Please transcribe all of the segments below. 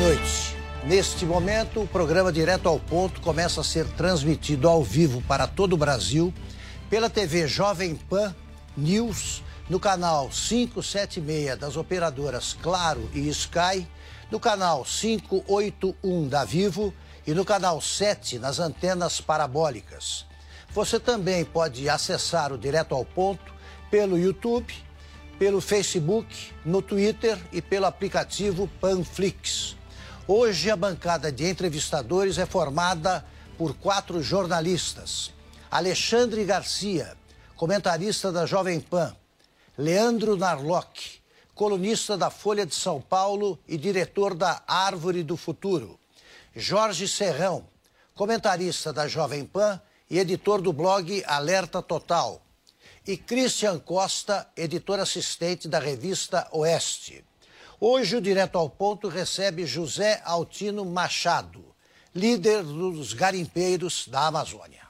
Noite. Neste momento, o programa Direto ao Ponto começa a ser transmitido ao vivo para todo o Brasil pela TV Jovem Pan News, no canal 576 das operadoras Claro e Sky, no canal 581 da Vivo e no canal 7 nas antenas parabólicas. Você também pode acessar o Direto ao Ponto pelo YouTube, pelo Facebook, no Twitter e pelo aplicativo Panflix. Hoje, a bancada de entrevistadores é formada por quatro jornalistas: Alexandre Garcia, comentarista da Jovem Pan, Leandro Narlock, colunista da Folha de São Paulo e diretor da Árvore do Futuro, Jorge Serrão, comentarista da Jovem Pan e editor do blog Alerta Total, e Christian Costa, editor assistente da revista Oeste. Hoje, o Direto ao Ponto recebe José Altino Machado, líder dos garimpeiros da Amazônia.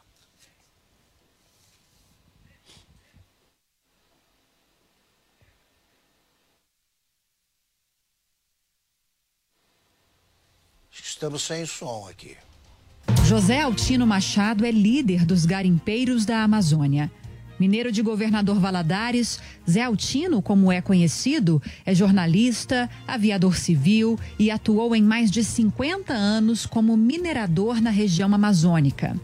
Estamos sem som aqui. José Altino Machado é líder dos garimpeiros da Amazônia. Mineiro de Governador Valadares, Zé Altino, como é conhecido, é jornalista, aviador civil e atuou em mais de 50 anos como minerador na região amazônica.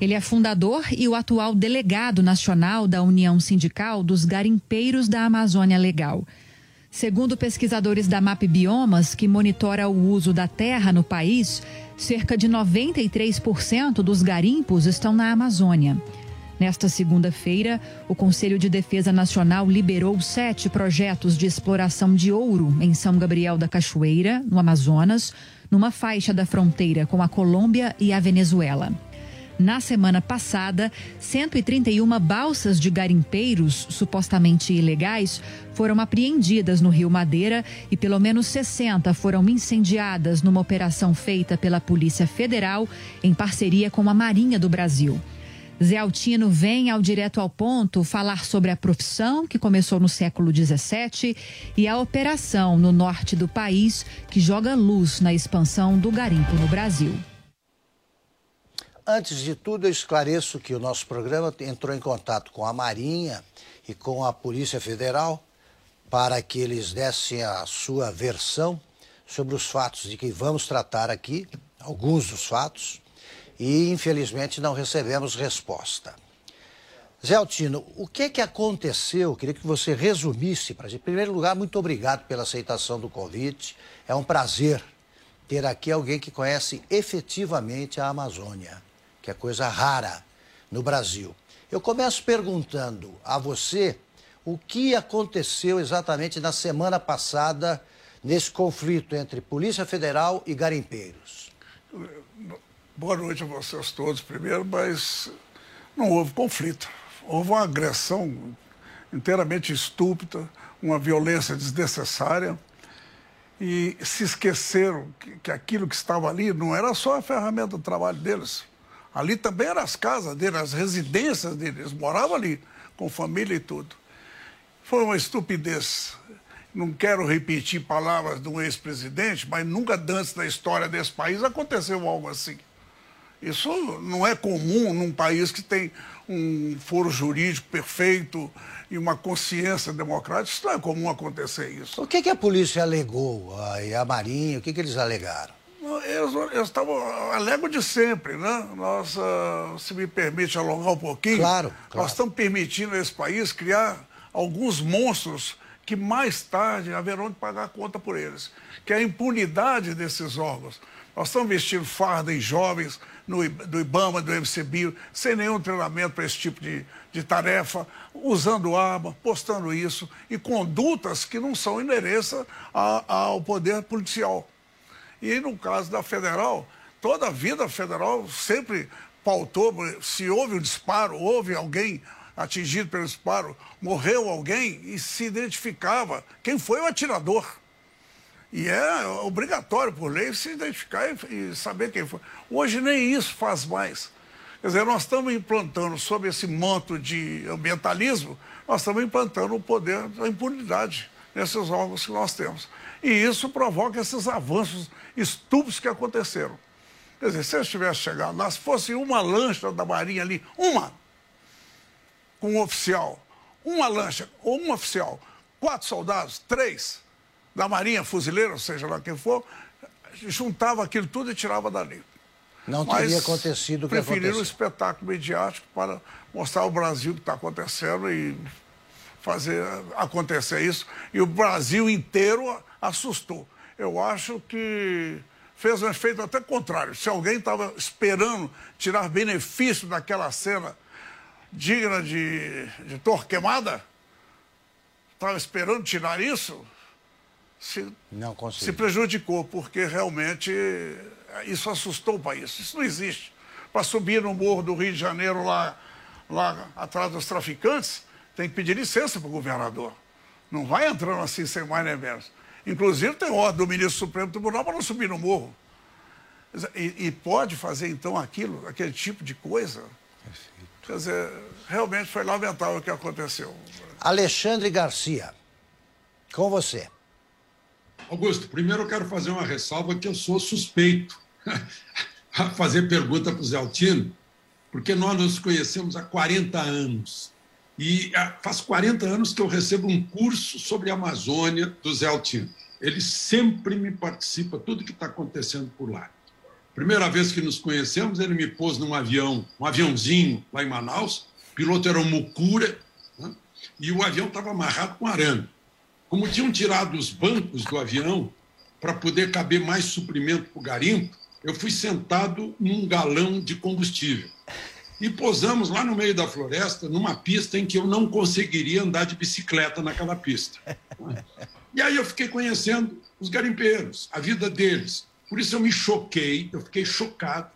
Ele é fundador e o atual delegado nacional da União Sindical dos Garimpeiros da Amazônia Legal. Segundo pesquisadores da MAP Biomas, que monitora o uso da terra no país, cerca de 93% dos garimpos estão na Amazônia. Nesta segunda-feira, o Conselho de Defesa Nacional liberou sete projetos de exploração de ouro em São Gabriel da Cachoeira, no Amazonas, numa faixa da fronteira com a Colômbia e a Venezuela. Na semana passada, 131 balsas de garimpeiros supostamente ilegais foram apreendidas no Rio Madeira e pelo menos 60 foram incendiadas numa operação feita pela Polícia Federal em parceria com a Marinha do Brasil. Zé Altino vem ao direto ao ponto falar sobre a profissão que começou no século XVII e a operação no norte do país que joga luz na expansão do garimpo no Brasil. Antes de tudo, eu esclareço que o nosso programa entrou em contato com a Marinha e com a Polícia Federal para que eles dessem a sua versão sobre os fatos de que vamos tratar aqui, alguns dos fatos e infelizmente não recebemos resposta. Zé Altino, o que que aconteceu? Queria que você resumisse para a gente. Em primeiro lugar, muito obrigado pela aceitação do convite. É um prazer ter aqui alguém que conhece efetivamente a Amazônia, que é coisa rara no Brasil. Eu começo perguntando a você o que aconteceu exatamente na semana passada nesse conflito entre Polícia Federal e garimpeiros. Boa noite a vocês todos, primeiro, mas não houve conflito. Houve uma agressão inteiramente estúpida, uma violência desnecessária. E se esqueceram que, que aquilo que estava ali não era só a ferramenta do trabalho deles. Ali também eram as casas deles, as residências deles. Eles moravam ali, com família e tudo. Foi uma estupidez. Não quero repetir palavras de um ex-presidente, mas nunca antes na história desse país aconteceu algo assim. Isso não é comum num país que tem um foro jurídico perfeito e uma consciência democrática. Isso não é comum acontecer isso. O que, que a polícia alegou? E a Marinha, o que, que eles alegaram? eles, eles estavam a de sempre, né? Nós, uh, se me permite alongar um pouquinho, claro, claro. nós estamos permitindo a esse país criar alguns monstros que mais tarde haverão de pagar a conta por eles, que é a impunidade desses órgãos. Nós estamos vestindo farda em jovens no, do IBAMA, do MCBio, sem nenhum treinamento para esse tipo de, de tarefa, usando arma, postando isso, e condutas que não são inerentes ao poder policial. E no caso da federal, toda a vida federal sempre pautou, se houve um disparo, houve alguém atingido pelo disparo, morreu alguém e se identificava quem foi o atirador. E é obrigatório por lei se identificar e, e saber quem foi. Hoje nem isso faz mais. Quer dizer, nós estamos implantando, sob esse manto de ambientalismo, nós estamos implantando o poder da impunidade nesses órgãos que nós temos. E isso provoca esses avanços estúpidos que aconteceram. Quer dizer, se eles tivessem chegado lá, se fosse uma lancha da Marinha ali, uma, com um oficial, uma lancha ou um oficial, quatro soldados, três da Marinha, fuzileiro, seja lá quem for, juntava aquilo tudo e tirava dali. Não teria Mas acontecido o que preferiram o espetáculo mediático para mostrar ao Brasil o que está acontecendo e fazer acontecer isso. E o Brasil inteiro assustou. Eu acho que fez um efeito até contrário. Se alguém estava esperando tirar benefício daquela cena digna de, de torquemada, estava esperando tirar isso, se, se prejudicou, porque realmente isso assustou o país. Isso não existe. Para subir no morro do Rio de Janeiro, lá, lá atrás dos traficantes, tem que pedir licença para o governador. Não vai entrando assim sem mais nem menos. Inclusive, tem ordem do ministro do Supremo Tribunal para não subir no morro. E, e, pode fazer, então, aquilo, aquele tipo de coisa. Perfeito. Quer dizer, realmente foi lamentável o que aconteceu. Alexandre Garcia, com você. Augusto, primeiro eu quero fazer uma ressalva que eu sou suspeito a fazer pergunta para o Zé Altino, porque nós nos conhecemos há 40 anos. E ah, faz 40 anos que eu recebo um curso sobre a Amazônia do Zé Altino. Ele sempre me participa, tudo que está acontecendo por lá. Primeira vez que nos conhecemos, ele me pôs num avião, um aviãozinho lá em Manaus, o piloto era um Mucura, né? e o avião estava amarrado com arame. Como tinham tirado os bancos do avião para poder caber mais suprimento para o garimpo, eu fui sentado num galão de combustível. E posamos lá no meio da floresta, numa pista em que eu não conseguiria andar de bicicleta naquela pista. E aí eu fiquei conhecendo os garimpeiros, a vida deles. Por isso eu me choquei, eu fiquei chocado,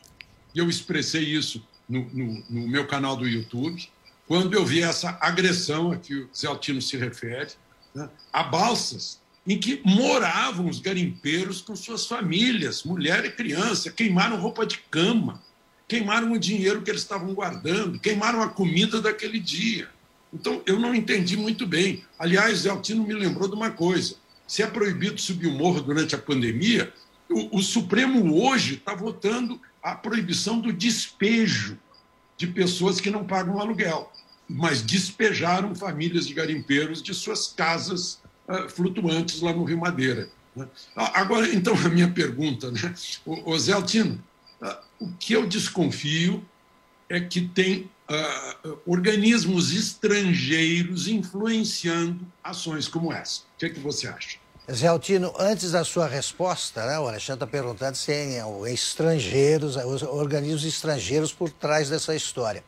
e eu expressei isso no, no, no meu canal do YouTube, quando eu vi essa agressão a que o Zé Altino se refere, né, a balsas em que moravam os garimpeiros com suas famílias, mulher e criança, queimaram roupa de cama, queimaram o dinheiro que eles estavam guardando, queimaram a comida daquele dia. Então, eu não entendi muito bem. Aliás, Zé Altino me lembrou de uma coisa: se é proibido subir o morro durante a pandemia, o, o Supremo hoje está votando a proibição do despejo de pessoas que não pagam aluguel mas despejaram famílias de garimpeiros de suas casas uh, flutuantes lá no Rio Madeira. Né? Agora, então, a minha pergunta, né? o, o Zé Altino, uh, o que eu desconfio é que tem uh, organismos estrangeiros influenciando ações como essa. O que, é que você acha? Zé Altino, antes da sua resposta, né, o Alexandre está perguntando se tem estrangeiros, organismos estrangeiros por trás dessa história.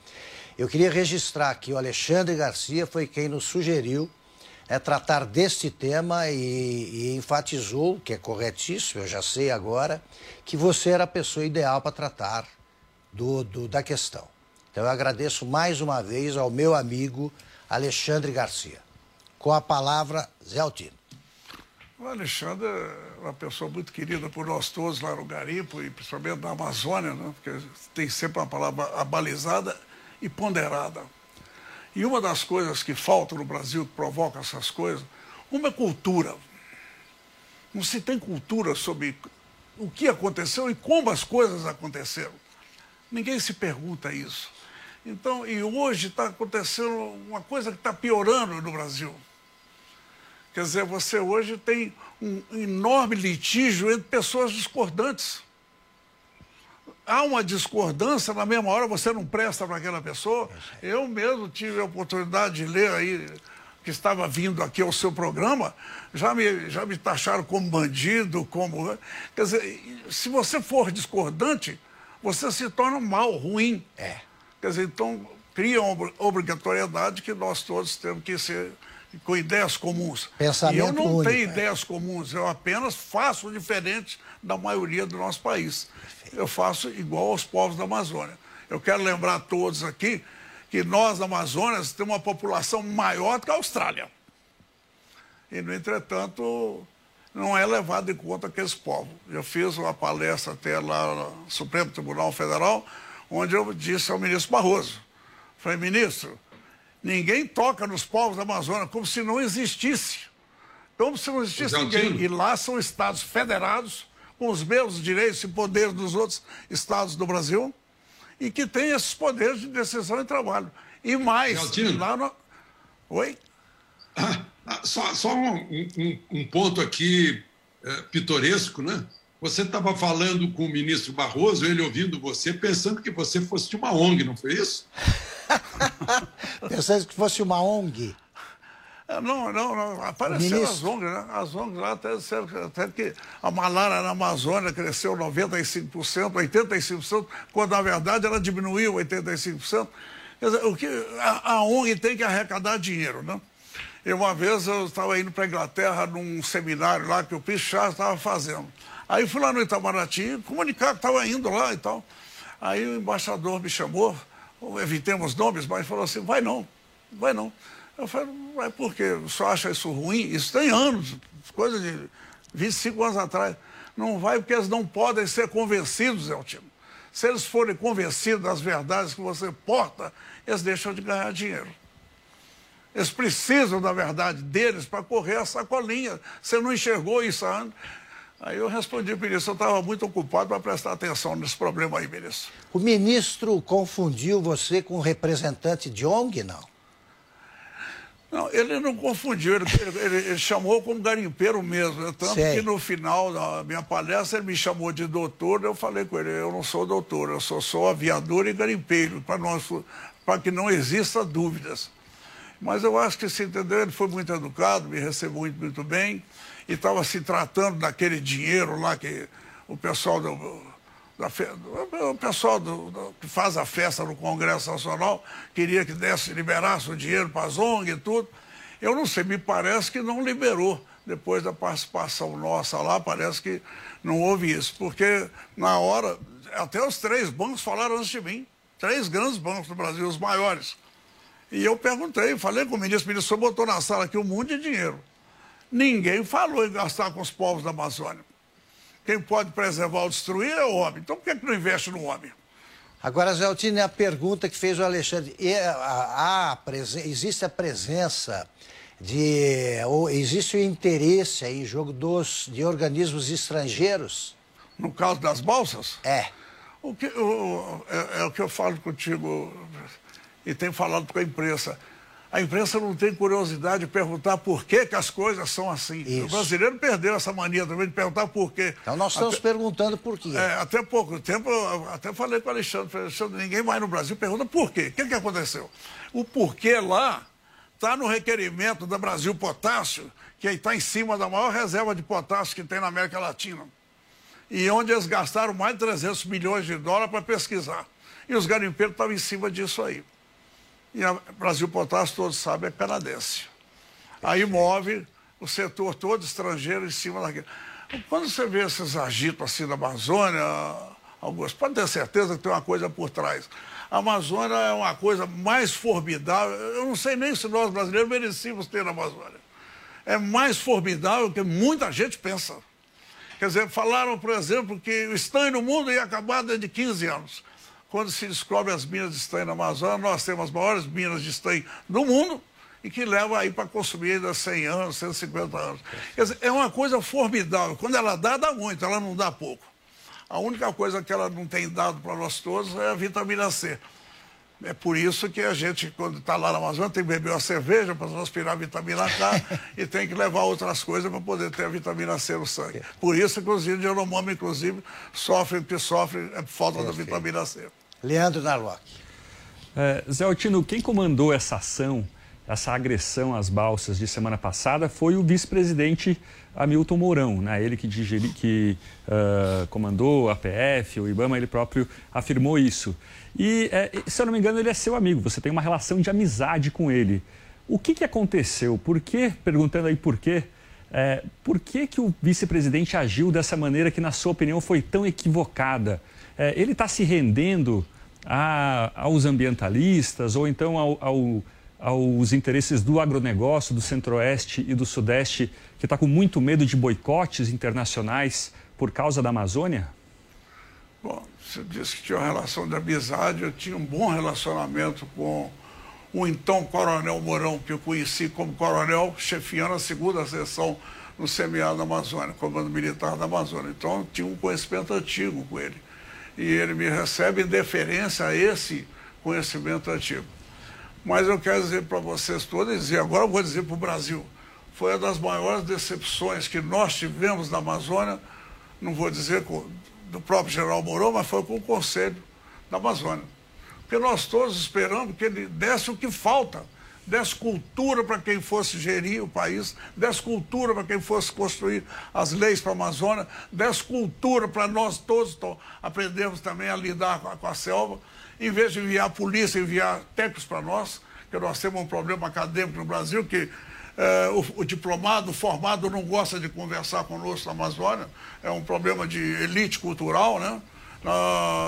Eu queria registrar que o Alexandre Garcia foi quem nos sugeriu é, tratar deste tema e, e enfatizou, que é corretíssimo, eu já sei agora, que você era a pessoa ideal para tratar do, do, da questão. Então eu agradeço mais uma vez ao meu amigo Alexandre Garcia. Com a palavra, Zé Altino. O Alexandre é uma pessoa muito querida por nós todos lá no Garimpo e principalmente na Amazônia, né? porque tem sempre uma palavra abalizada e ponderada. E uma das coisas que faltam no Brasil, que provoca essas coisas, uma é cultura. Não se tem cultura sobre o que aconteceu e como as coisas aconteceram. Ninguém se pergunta isso. Então, e hoje está acontecendo uma coisa que está piorando no Brasil. Quer dizer, você hoje tem um enorme litígio entre pessoas discordantes. Há uma discordância, na mesma hora você não presta para aquela pessoa. Eu mesmo tive a oportunidade de ler aí que estava vindo aqui ao seu programa, já me, já me taxaram como bandido, como. Quer dizer, se você for discordante, você se torna mal, ruim. É. Quer dizer, então cria uma obrigatoriedade que nós todos temos que ser com ideias comuns. Pensamento e eu não único, tenho é. ideias comuns, eu apenas faço diferente da maioria do nosso país. Eu faço igual aos povos da Amazônia. Eu quero lembrar a todos aqui que nós, da Amazônia, temos uma população maior do que a Austrália. E, no entretanto, não é levado em conta aqueles povos. Eu fiz uma palestra até lá no Supremo Tribunal Federal, onde eu disse ao ministro Barroso, falei, ministro, ninguém toca nos povos da Amazônia como se não existisse. Como se não existisse ninguém. E lá são estados federados, com os mesmos direitos e poderes dos outros estados do Brasil, e que têm esses poderes de decisão e trabalho. E mais, lá no... Oi? Ah, ah, só só um, um- um ponto aqui eh, pitoresco, né? Você estava falando com o ministro Barroso, ele ouvindo você, pensando que você fosse de uma ONG, não foi isso? Pensando que fosse uma ONG. É, Não, não, não. Apareceram Ministro. as ONGs, né? As ONGs lá até até que a malária na Amazônia cresceu 95%, 85%, quando na verdade ela diminuiu 85%. Quer dizer, o que, a, a ONG tem que arrecadar dinheiro, né? E uma vez eu estava indo para a Inglaterra num seminário lá que o Pichar estava fazendo. Aí fui lá no Itamaraty comunicar que estava indo lá e tal. Aí o embaixador me chamou, evitemos nomes, mas falou assim, vai não, vai não. Eu falei, mas por quê? O senhor acha isso ruim? Isso tem anos, coisa de 25 anos atrás. Não vai porque eles não podem ser convencidos, Eltino. Se eles forem convencidos das verdades que você porta, eles deixam de ganhar dinheiro. Eles precisam da verdade deles para correr a sacolinha. Você não enxergou isso antes? Aí eu respondi, ministro, eu estava muito ocupado para prestar atenção nesse problema aí, ministro. O ministro confundiu você com um representante de ONG, não? Não, ele não confundiu, ele, ele- ele chamou como garimpeiro mesmo. né? Tanto Sei. que no final da minha palestra ele me chamou de doutor, eu falei com ele, eu não sou doutor, eu sou só aviador e garimpeiro, para que não exista dúvidas. Mas eu acho que, se entendeu, ele foi muito educado, me recebeu muito, muito bem, e estava se tratando daquele dinheiro lá que o pessoal do, da o pessoal do- do- que faz a festa no Congresso Nacional queria que desse, liberasse o dinheiro para as ONG e tudo. Eu não sei, me parece que não liberou. Depois da participação nossa lá, parece que não houve isso. Porque na hora, até os três bancos falaram antes de mim. Três grandes bancos do Brasil, os maiores. E eu perguntei, falei com o ministro, o ministro botou na sala aqui um monte de dinheiro. Ninguém falou em gastar com os povos da Amazônia. Quem pode preservar ou destruir é o homem. Então por que, que não investe no homem? Agora, Zé Altino, é a pergunta que fez o Alexandre. A- a- a existe a presença de. ou existe o interesse aí em jogo dos, de organismos estrangeiros? No caso das balsas? É. O que, o- é, é o que eu falo contigo e tenho falado com a imprensa. A imprensa não tem curiosidade de perguntar por que, que as coisas são assim. Isso. O brasileiro perdeu essa mania também de perguntar por quê. Então nós estamos Até- perguntando por quê. É, até pouco tempo, eu até falei com o Alexandre, falei, Alexandre, ninguém mais no Brasil pergunta por quê. O que, que aconteceu? O porquê lá está no requerimento da Brasil Potássio, que está em cima da maior reserva de potássio que tem na América Latina. E onde eles gastaram mais de 300 milhões de dólares para pesquisar. E os garimpeiros estavam em cima disso aí. E a Brasil Potássio, todos sabem, é canadense. Aí move o setor todo estrangeiro em cima daquilo. Quando você vê esses agitos assim da Amazônia, Augusto, pode ter certeza que tem uma coisa por trás. A Amazônia é uma coisa mais formidável. Eu não sei nem se nós brasileiros merecíamos ter a Amazônia. É mais formidável que muita gente pensa. Quer dizer, falaram, por exemplo, que o estanho no mundo ia acabar dentro de 15 anos. Quando se descobre as minas de estanho na Amazônia, nós temos as maiores minas de estanho do mundo e que leva aí para consumir ainda 100 anos, 150 anos. Dizer, é uma coisa formidável. Quando ela dá, dá muito, ela não dá pouco. A única coisa que ela não tem dado para nós todos é a vitamina C. É por isso que a gente, quando está lá na Amazônia, tem que beber uma cerveja para transpirar a vitamina K e tem que levar outras coisas para poder ter a vitamina C no sangue. Por isso, inclusive, de Yanomami, inclusive, sofre, que sofre é falta da vitamina C. Leandro Narlock. É, Zé Altino, quem comandou essa ação, essa agressão às balsas de semana passada foi o vice-presidente Hamilton Mourão, né? ele que, digeri, que uh, comandou a PF, o IBAMA, ele próprio afirmou isso. E, é, se eu não me engano, ele é seu amigo, você tem uma relação de amizade com ele. O que, que aconteceu? Por que, perguntando aí por quê, é, por que, que o vice-presidente agiu dessa maneira que, na sua opinião, foi tão equivocada? É, ele está se rendendo a, aos ambientalistas ou então ao, ao, aos interesses do agronegócio, do centro-oeste e do sudeste, que está com muito medo de boicotes internacionais por causa da Amazônia? Bom, você disse que tinha uma relação de amizade, eu tinha um bom relacionamento com o então coronel Mourão, que eu conheci como coronel, chefiando a segunda seção no semiárido da Amazônia, comando militar da Amazônia. Então, eu tinha um conhecimento antigo com ele. E ele me recebe em deferência a esse conhecimento antigo. Mas eu quero dizer para vocês todos, e agora eu vou dizer para o Brasil, foi uma das maiores decepções que nós tivemos na Amazônia, não vou dizer do próprio general Mourão, mas foi com o Conselho da Amazônia. Porque nós todos esperamos que ele desse o que falta, desse cultura para quem fosse gerir o país, desse cultura para quem fosse construir as leis para a Amazônia, desse cultura para nós todos aprendermos também a lidar com a, com a selva, em vez de enviar polícia, enviar técnicos para nós, que nós temos um problema acadêmico no Brasil que é, o, o, diplomado formado não gosta de conversar conosco na Amazônia, é um problema de elite cultural, né?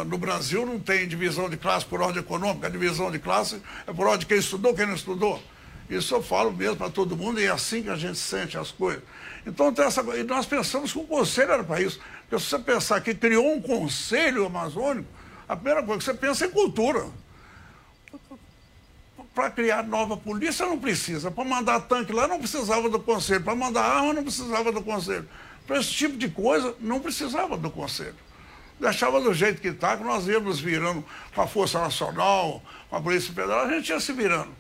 no Brasil não tem divisão de classe por ordem econômica, a divisão de classe é por ordem de quem estudou, quem não estudou. Isso eu falo mesmo para todo mundo e é assim que a gente sente as coisas. Então, essa, e nós pensamos que o conselho era para isso. Porque se você pensar que criou um conselho amazônico, a primeira coisa que você pensa é cultura para criar nova polícia não precisa. Para mandar tanque lá não precisava do conselho. Para mandar arma não precisava do conselho. Para esse tipo de coisa não precisava do conselho. Deixava do jeito que está, que nós íamos virando com a Força Nacional, com a Polícia Federal, a gente ia se virando.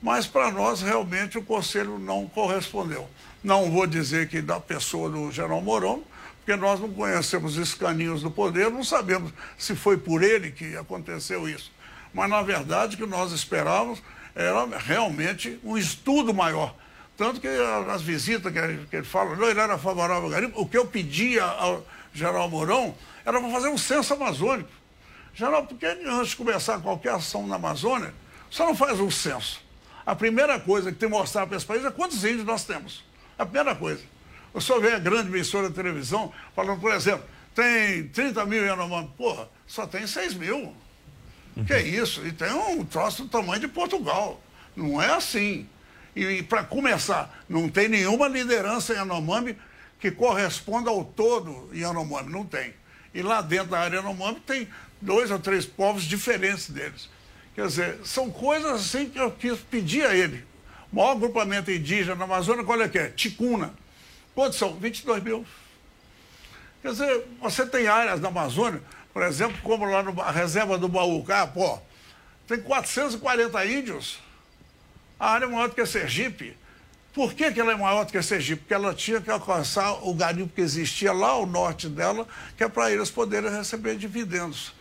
Mas para nós realmente o conselho não correspondeu. Não vou dizer que da pessoa do General Mourão, porque nós não conhecemos os caninhos do poder, não sabemos se foi por ele que aconteceu isso. Mas na verdade o que nós esperávamos era realmente um estudo maior. Tanto que as visitas que ele, fala, não, ele era favorável ao garimpo, o que eu pedia ao general Mourão era para fazer um censo amazônico. General, por que antes de começar qualquer ação na Amazônia, só não faz um censo? A primeira coisa que tem que mostrar para esse país é quantos índios nós temos. A primeira coisa. O senhor vê a grande emissora de televisão falando, por exemplo, tem 30 mil Yanomami. Porra, só tem 6 mil. Uhum. Que é isso? E tem um troço do tamanho de Portugal. Não é assim. E, e para começar, não tem nenhuma liderança em Yanomami que corresponda ao todo Yanomami. Não tem. E lá dentro da área Yanomami tem dois ou três povos diferentes deles. Quer dizer, são coisas assim que eu quis pedir a ele. O maior agrupamento indígena na Amazônia, qual é que é? Ticuna. Quantos são? 22 mil. Quer dizer, você tem áreas na Amazônia por exemplo, como lá na reserva do Baúca, pô, tem 440 índios. A área é maior do que a Sergipe. Por que, que ela é maior do que a Sergipe? Porque ela tinha que alcançar o garimpo que existia lá ao norte dela, que é para eles poderem receber dividendos.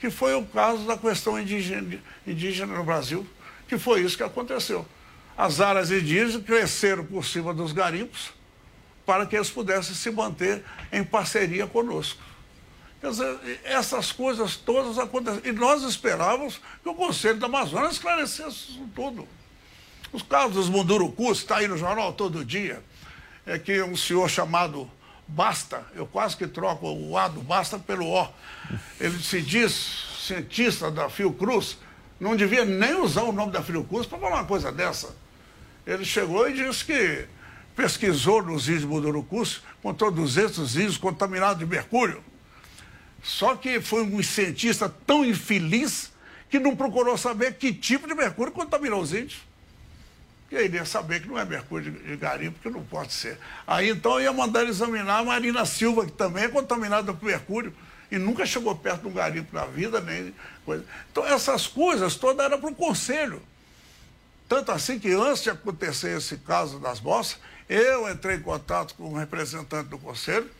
Que foi o caso da questão indígena, indígena no Brasil, que foi isso que aconteceu. As áreas indígenas cresceram por cima dos garimpos para que eles pudessem se manter em parceria conosco. Dizer, essas coisas todas acontecem. E nós esperávamos que o Conselho da Amazônia esclarecesse isso tudo. Os casos dos Mundurucus, está aí no jornal todo dia, é que um senhor chamado Basta, eu quase que troco o A do Basta pelo O. Ele se diz cientista da Fiocruz, não devia nem usar o nome da Fiocruz para falar uma coisa dessa. Ele chegou e disse que pesquisou nos índios Mundurucus, contou 200 índios contaminados de mercúrio. Só que foi um cientista tão infeliz que não procurou saber que tipo de mercúrio contaminou os índios. E aí ele ia saber que não é mercúrio de garimpo, que não pode ser. Aí então ia mandar examinar a Marina Silva, que também é contaminada por mercúrio. e nunca chegou perto de um garimpo na vida, nem coisa. Então, essas coisas todas eram para o conselho. Tanto assim que antes de acontecer esse caso das bolsas, eu entrei em contato com um representante do conselho,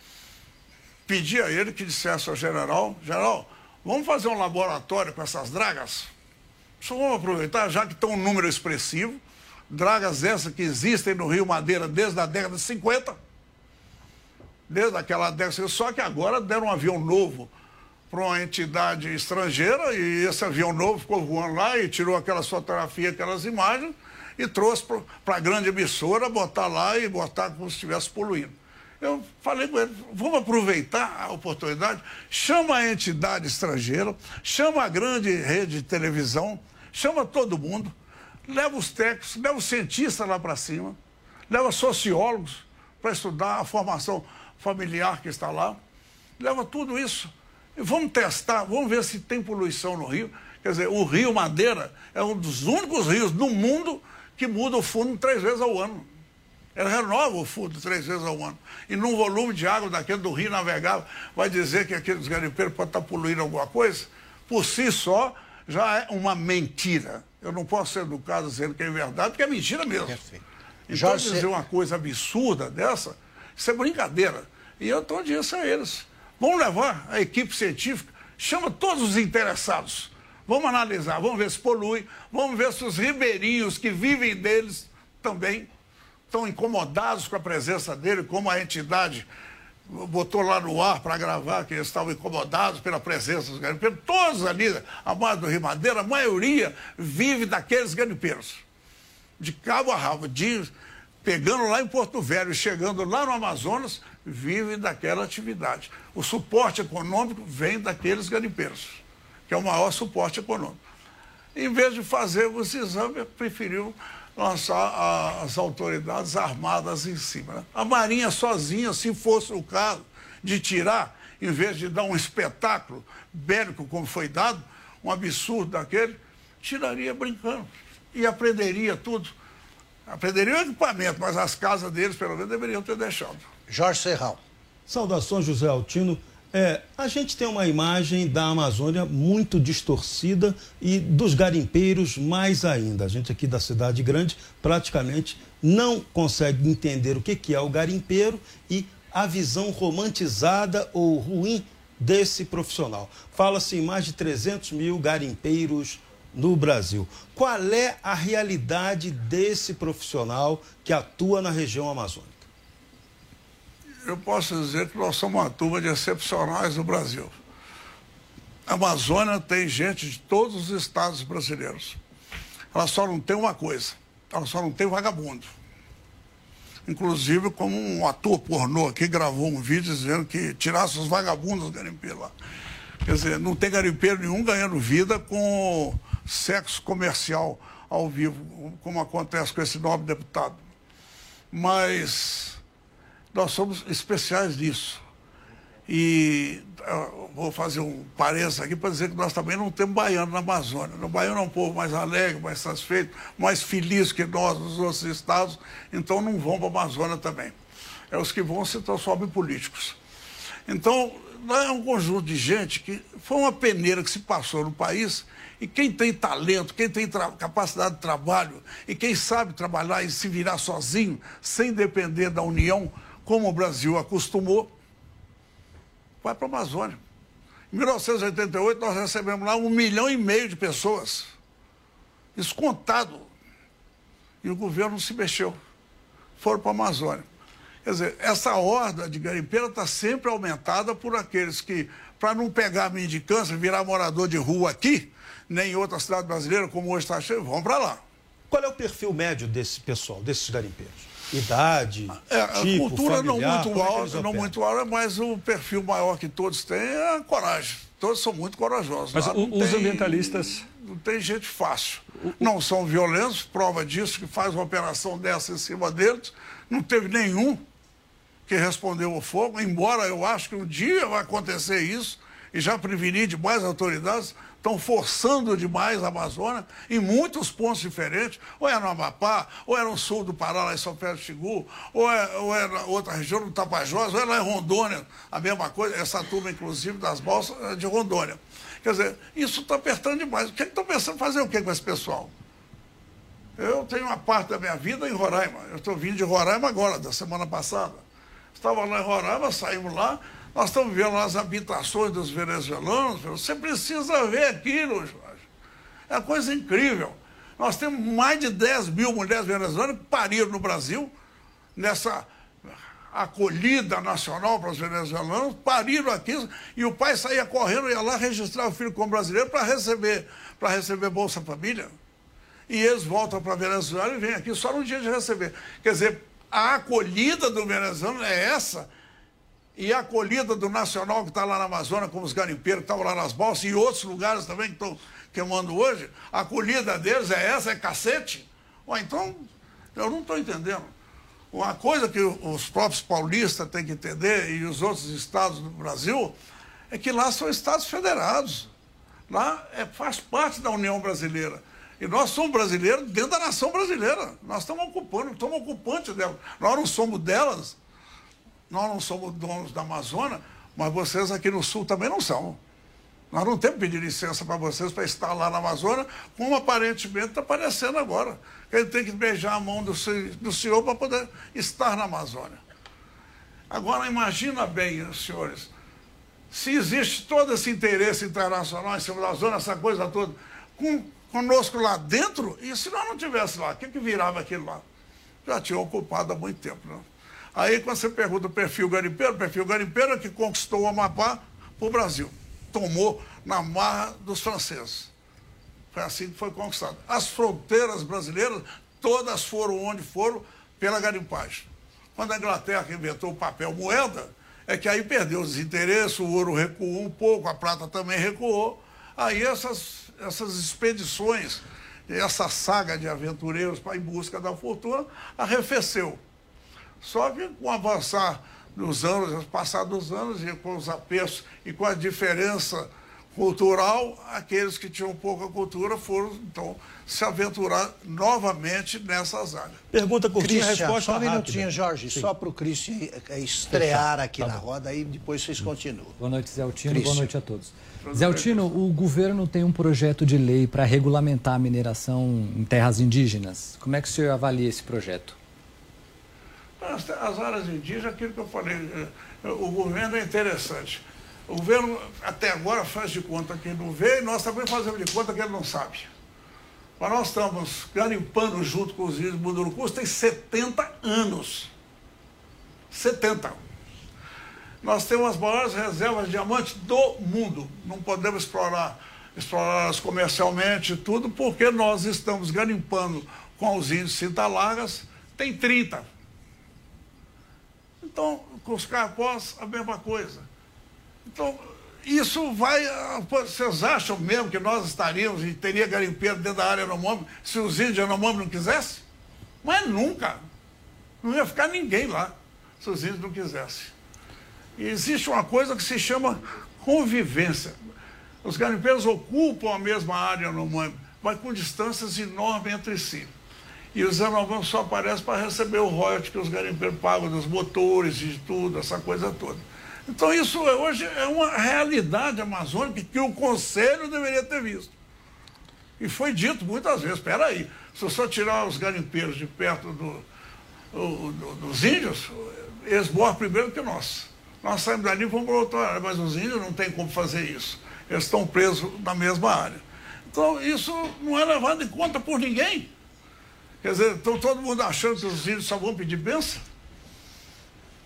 pedi a ele que dissesse ao general, general, vamos fazer um laboratório com essas dragas? Só vamos aproveitar, já que estão um número expressivo, dragas essas que existem no Rio Madeira desde a década de 50, desde aquela década, só que agora deram um avião novo para uma entidade estrangeira e esse avião novo ficou voando lá e tirou aquelas fotografias, aquelas imagens e trouxe para a grande emissora botar lá e botar como se estivesse poluindo. Eu falei com ele, vamos aproveitar a oportunidade, chama a entidade estrangeira, chama a grande rede de televisão, chama todo mundo, leva os técnicos, leva os cientistas lá para cima, leva sociólogos para estudar a formação familiar que está lá, leva tudo isso. E vamos testar, vamos ver se tem poluição no rio. Quer dizer, o Rio Madeira é um dos únicos rios do mundo que muda o fundo três vezes ao ano. Ele renova o fundo três vezes ao ano. E num volume de água daquele do rio navegável, vai dizer que aqueles garimpeiros podem estar poluindo alguma coisa? Por si só, já é uma mentira. Eu não posso ser educado dizendo que é verdade, porque é mentira mesmo. Perfeito. Então, Jorge... dizer uma coisa absurda dessa, isso é brincadeira. E eu estou dizendo a eles. Vamos levar a equipe científica, chama todos os interessados. Vamos analisar, vamos ver se polui, vamos ver se os ribeirinhos que vivem deles também estão incomodados com a presença dele, como a entidade botou lá no ar para gravar que eles estavam incomodados pela presença dos garimpeiros. Todos ali, a mais do Rio Madeira, a maioria vive daqueles garimpeiros. De cabo a rabo, de, pegando lá em Porto Velho e chegando lá no Amazonas, vivem daquela atividade. O suporte econômico vem daqueles garimpeiros, que é o maior suporte econômico. Em vez de fazer esse exame, preferiu lançar a, as autoridades armadas em cima. Né? A Marinha sozinha, se fosse o caso de tirar, em vez de dar um espetáculo bélico como foi dado, um absurdo daquele, tiraria brincando e aprenderia tudo. Aprenderia o equipamento, mas as casas deles, pelo menos, deveriam ter deixado. Jorge Serral. Saudações, José Altino. É, a gente tem uma imagem da Amazônia muito distorcida e dos garimpeiros mais ainda. A gente aqui da cidade grande praticamente não consegue entender o que, que é o garimpeiro e a visão romantizada ou ruim desse profissional. Fala-se em mais de 300 mil garimpeiros no Brasil. Qual é a realidade desse profissional que atua na região amazônica? Eu posso dizer que nós somos uma turma de excepcionais no Brasil. A Amazônia tem gente de todos os estados brasileiros. Ela só não tem uma coisa, ela só não tem vagabundo. Inclusive, como um ator pornô aqui gravou um vídeo dizendo que tirasse os vagabundos do garimpeiro lá. Quer dizer, não tem garimpeiro nenhum ganhando vida com sexo comercial ao vivo, como acontece com esse nobre deputado. Mas nós somos especiais nisso. E vou fazer um parênteses aqui para dizer que nós também não temos baiano na Amazônia. O baiano é um povo mais alegre, mais satisfeito, mais feliz que nós nos outros estados, então não vão para a Amazônia também. É os que vão se transformam em políticos. Então, é um conjunto de gente que foi uma peneira que se passou no país e quem tem talento, quem tem capacidade de trabalho e quem sabe trabalhar e se virar sozinho, sem depender da União, como o Brasil acostumou, vai para a Amazônia. Em 1988, nós recebemos lá um milhão e meio de pessoas. Isso contado. E o governo se mexeu. Foram para a Amazônia. Quer dizer, essa horda de garimpeira está sempre aumentada por aqueles que, para não pegar mendicância, virar morador de rua aqui, nem em outra cidade brasileira, como hoje está cheio, vão para lá. Qual é o perfil médio desse pessoal, desses garimpeiros? Idade, é, tipo, cultura familiar, não muito alta, é não muito alta, mas o perfil maior que todos têm é a coragem. Todos são muito corajosos. Mas o, os tem, ambientalistas. Não tem gente fácil. Não são violentos, prova disso que faz uma operação dessa em cima deles. Não teve nenhum que respondeu ao fogo, embora eu acho que um dia vai acontecer isso e já preveni demais autoridades, estão forçando demais a Amazônia em muitos pontos diferentes, ou é no Amapá, ou é no sul do Pará, lá em São Pedro de Xingu, ou é, ou é na outra região do Tapajós, ou é lá em Rondônia, a mesma coisa, essa turma, inclusive, das balsas é de Rondônia. Quer dizer, isso está apertando demais. O que é estão pensando fazer o que com esse pessoal? Eu tenho uma parte da minha vida em Roraima. Eu estou vindo de Roraima agora, da semana passada. Estava lá em Roraima, saímos lá, nós estamos vendo as habitações dos venezuelanos. Você precisa ver aquilo, Jorge. É uma coisa incrível. Nós temos mais de 10 mil mulheres venezuelanas que pariram no Brasil, nessa acolhida nacional para os venezuelanos, pariram aqui e o pai saía correndo ia lá registrar o filho como brasileiro para receber, para receber Bolsa Família. E eles voltam para a Venezuela e vêm aqui só no dia de receber. Quer dizer, a acolhida do venezuelano é essa e a acolhida do nacional que está lá na Amazônia, como os garimpeiros que estavam lá nas balsas, e outros lugares também que estão queimando hoje, a acolhida deles é essa, é cacete? Ou então, eu não estou entendendo. Uma coisa que os próprios paulistas têm que entender, e os outros estados do Brasil, é que lá são estados federados. Lá é, faz parte da União Brasileira. E nós somos brasileiros dentro da nação brasileira. Nós estamos ocupando, estamos ocupantes delas. Nós não somos delas, nós não somos donos da Amazônia, mas vocês aqui no Sul também não são. Nós não temos que pedir licença para vocês para estar lá na Amazônia, como aparentemente está aparecendo agora. Ele tem que beijar a mão do, do senhor para poder estar na Amazônia. Agora, imagina bem, senhores, se existe todo esse interesse internacional em cima da zona, essa coisa toda, com, conosco lá dentro, e se nós não tivesse lá, o que, que virava aquilo lá? Já tinha ocupado há muito tempo, né? Aí quando você pergunta o perfil garimpeiro, o perfil garimpeiro é que conquistou o Amapá para o Brasil. Tomou na marra dos franceses. Foi assim que foi conquistado. As fronteiras brasileiras, todas foram onde foram pela garimpagem. Quando a Inglaterra inventou o papel moeda, é que aí perdeu os interesses, o ouro recuou um pouco, a prata também recuou. Aí essas, essas expedições, essa saga de aventureiros para em busca da fortuna, arrefeceu. Só que com o avançar dos anos, passar dos anos, e com os apertos e com a diferença cultural, aqueles que tinham pouca cultura foram, então, se aventurar novamente nessas áreas. Pergunta curtinha, Christian, resposta só um minutinho, Jorge, Sim. só para o Christian é, estrear aqui tá na roda, aí depois vocês continuam. Boa noite, Zé Altino, boa noite a todos. Zé Altino, o governo tem um projeto de lei para regulamentar a mineração em terras indígenas. Como é que o senhor avalia esse projeto? As, as áreas indígenas, aquilo que eu falei, eh, o governo é interessante. O governo até agora faz de conta que não vê e nós também fazemos de conta que ele não sabe. Mas nós estamos garimpando junto com os índios Mundurucus tem 70 anos. 70. Nós temos as maiores reservas de diamantes do mundo. Não podemos explorar explorá-las comercialmente tudo, porque nós estamos garimpando com os índios Cintalagas, tem 30. Então, com os carpós, a mesma coisa. Então, isso vai. Vocês acham mesmo que nós estaríamos e teria garimpeiro dentro da área anomômica se os índios anomômicos não quisessem? Mas nunca. Não ia ficar ninguém lá se os índios não quisessem. E existe uma coisa que se chama convivência. Os garimpeiros ocupam a mesma área anomômica, mas com distâncias enormes entre si. E os anomômicos só aparecem para receber o royalties que os garimpeiros pagam dos motores e de tudo, essa coisa toda. Então, isso hoje é uma realidade amazônica que o Conselho deveria ter visto. E foi dito muitas vezes: espera aí, se eu só tirar os garimpeiros de perto do, do, dos índios, eles morrem primeiro que nós. Nós saímos dali e vamos para outra área, mas os índios não têm como fazer isso. Eles estão presos na mesma área. Então, isso não é levado em conta por ninguém. Quer dizer, estão todo mundo achando que os índios só vão pedir bênção?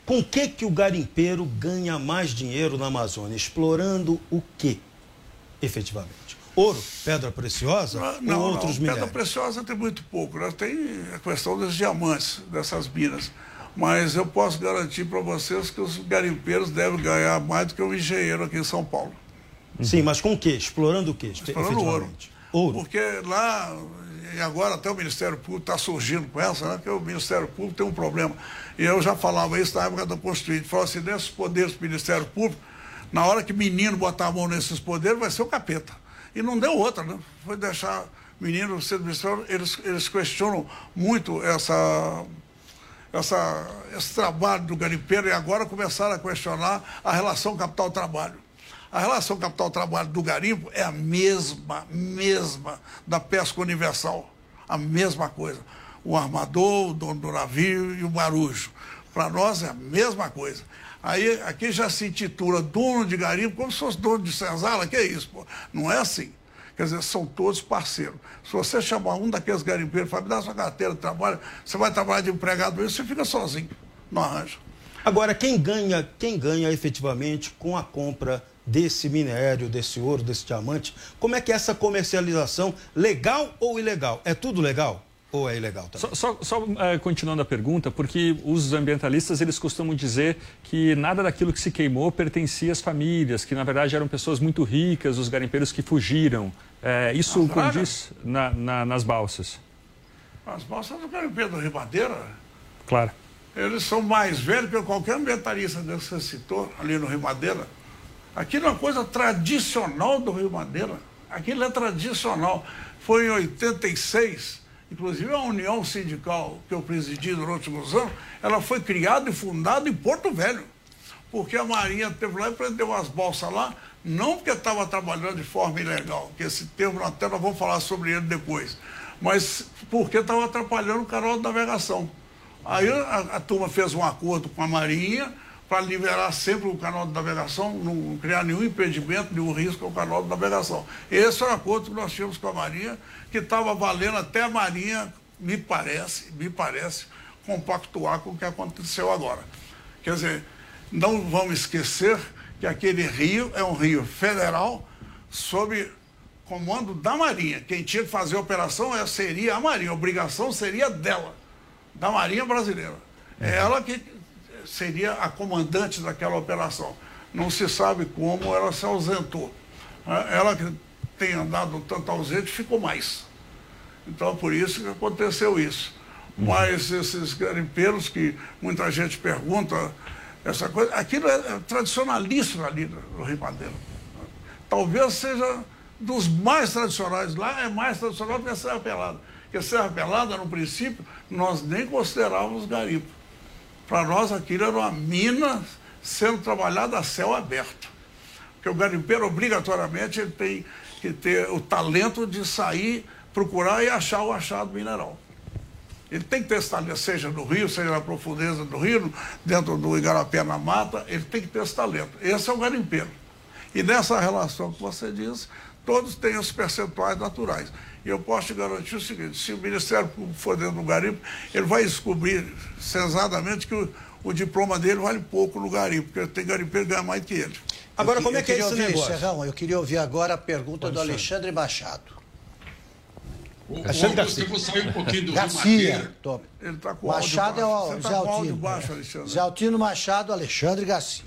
Com que que o garimpeiro ganha mais dinheiro na Amazônia? Explorando o que, efetivamente? Ouro, pedra preciosa não, ou não, outros não. Pedra preciosa tem muito pouco. Né? Tem a questão dos diamantes, dessas minas. Mas eu posso garantir para vocês que os garimpeiros devem ganhar mais do que o engenheiro aqui em São Paulo. Sim, mas com o quê? Explorando o quê? Explorando ouro. ouro. Porque lá e agora até o Ministério Público está surgindo com essa, né? Porque o Ministério Público tem um problema. E eu já falava isso na época da Constituinte. Falava assim, nesses poderes do Ministério Público, Na hora que menino botar a mão nesses poderes, vai ser o capeta. E não deu outra, né? Foi deixar menino ser administrador. Eles, eles questionam muito essa, essa, esse trabalho do garimpeiro e agora começaram a questionar a relação capital-trabalho. A relação capital-trabalho do garimpo é a mesma, mesma da pesca universal. A mesma coisa. O armador, o dono do navio e o marujo. Para nós é a mesma coisa. Aí aqui já se intitula dono de garimpo como se fosse dono de senzala, que é isso, pô? Não é assim. Quer dizer, são todos parceiros. Se você chamar um daqueles garimpeiros e falar, me dá sua carteira de trabalho, você vai trabalhar de empregado você fica sozinho, não arranja. Agora, quem ganha, quem ganha efetivamente com a compra desse minério, desse ouro, desse diamante, como é que é essa comercialização, legal ou ilegal? É tudo legal? ou é ilegal também? Só, só, só uh, continuando a pergunta, porque os ambientalistas eles costumam dizer que nada daquilo que se queimou pertencia às famílias, que na verdade eram pessoas muito ricas, os garimpeiros que fugiram. É, isso ah, condiz na, na, nas balsas? As balsas do garimpeiro do Ribadeira. Claro. Eles são mais velhos que qualquer ambientalista que você citou ali no Rio Madeira. Aquilo é uma coisa tradicional do Rio Madeira. Aquilo é tradicional. Foi em 86 Inclusive a União Sindical que eu presidi durante alguns anos, ela foi criada e fundada em Porto Velho. Porque a Marinha teve lá e prendeu as bolsas lá, não porque estava trabalhando de forma ilegal, que esse termo até nós vamos falar sobre ele depois, mas porque estava atrapalhando o canal de navegação. Aí a, a turma fez um acordo com a Marinha, para liberar sempre o canal de navegação, não criar nenhum impedimento, nenhum risco ao canal de navegação. Esse é o acordo que nós tínhamos com a Marinha, que estava valendo até a Marinha, me parece, me parece, compactuar com o que aconteceu agora. Quer dizer, não vamos esquecer que aquele rio é um rio federal sob comando da Marinha. Quem tinha que fazer a operação é, seria a Marinha, a obrigação seria dela, da Marinha brasileira. É ela que seria a comandante daquela operação. Não se sabe como ela se ausentou. É, ela que tem andado tanto ausente ficou mais. Então, por isso que aconteceu isso. Uhum. Mas esses garimpeiros que muita gente pergunta, essa coisa, aquilo é, tradicionalíssimo ali no Rio Madeira. Talvez seja dos mais tradicionais. Lá é mais tradicional do que a Serra Pelada. Porque a Serra Pelada, no princípio, nós nem considerávamos garimpo. Para nós aquilo era uma mina sendo trabalhada a céu aberto. Porque o garimpeiro, obrigatoriamente, ele tem que ter o talento de sair, procurar e achar o achado mineral. Ele tem que ter esse talento, seja no rio, seja na profundeza do rio, dentro do igarapé na mata, ele tem que ter esse talento. Esse é o garimpeiro. E nessa relação que você diz, todos têm os percentuais naturais. E eu posso te garantir o seguinte: se o Ministério Público for dentro do garimpo, ele vai descobrir sensadamente que o, o diploma dele vale pouco no garimpo, porque tem garimpeiro que ganha mais que ele. Agora, eu, como é que é esse ouvir, negócio? Serrão, eu queria ouvir agora a pergunta do Alexandre Machado. O, Alexandre Garcia. Eu vou sair um pouquinho do Garcia. Ele tá com Machado é o Zé tá Altino. Baixo, Zé Altino Machado, Alexandre Garcia.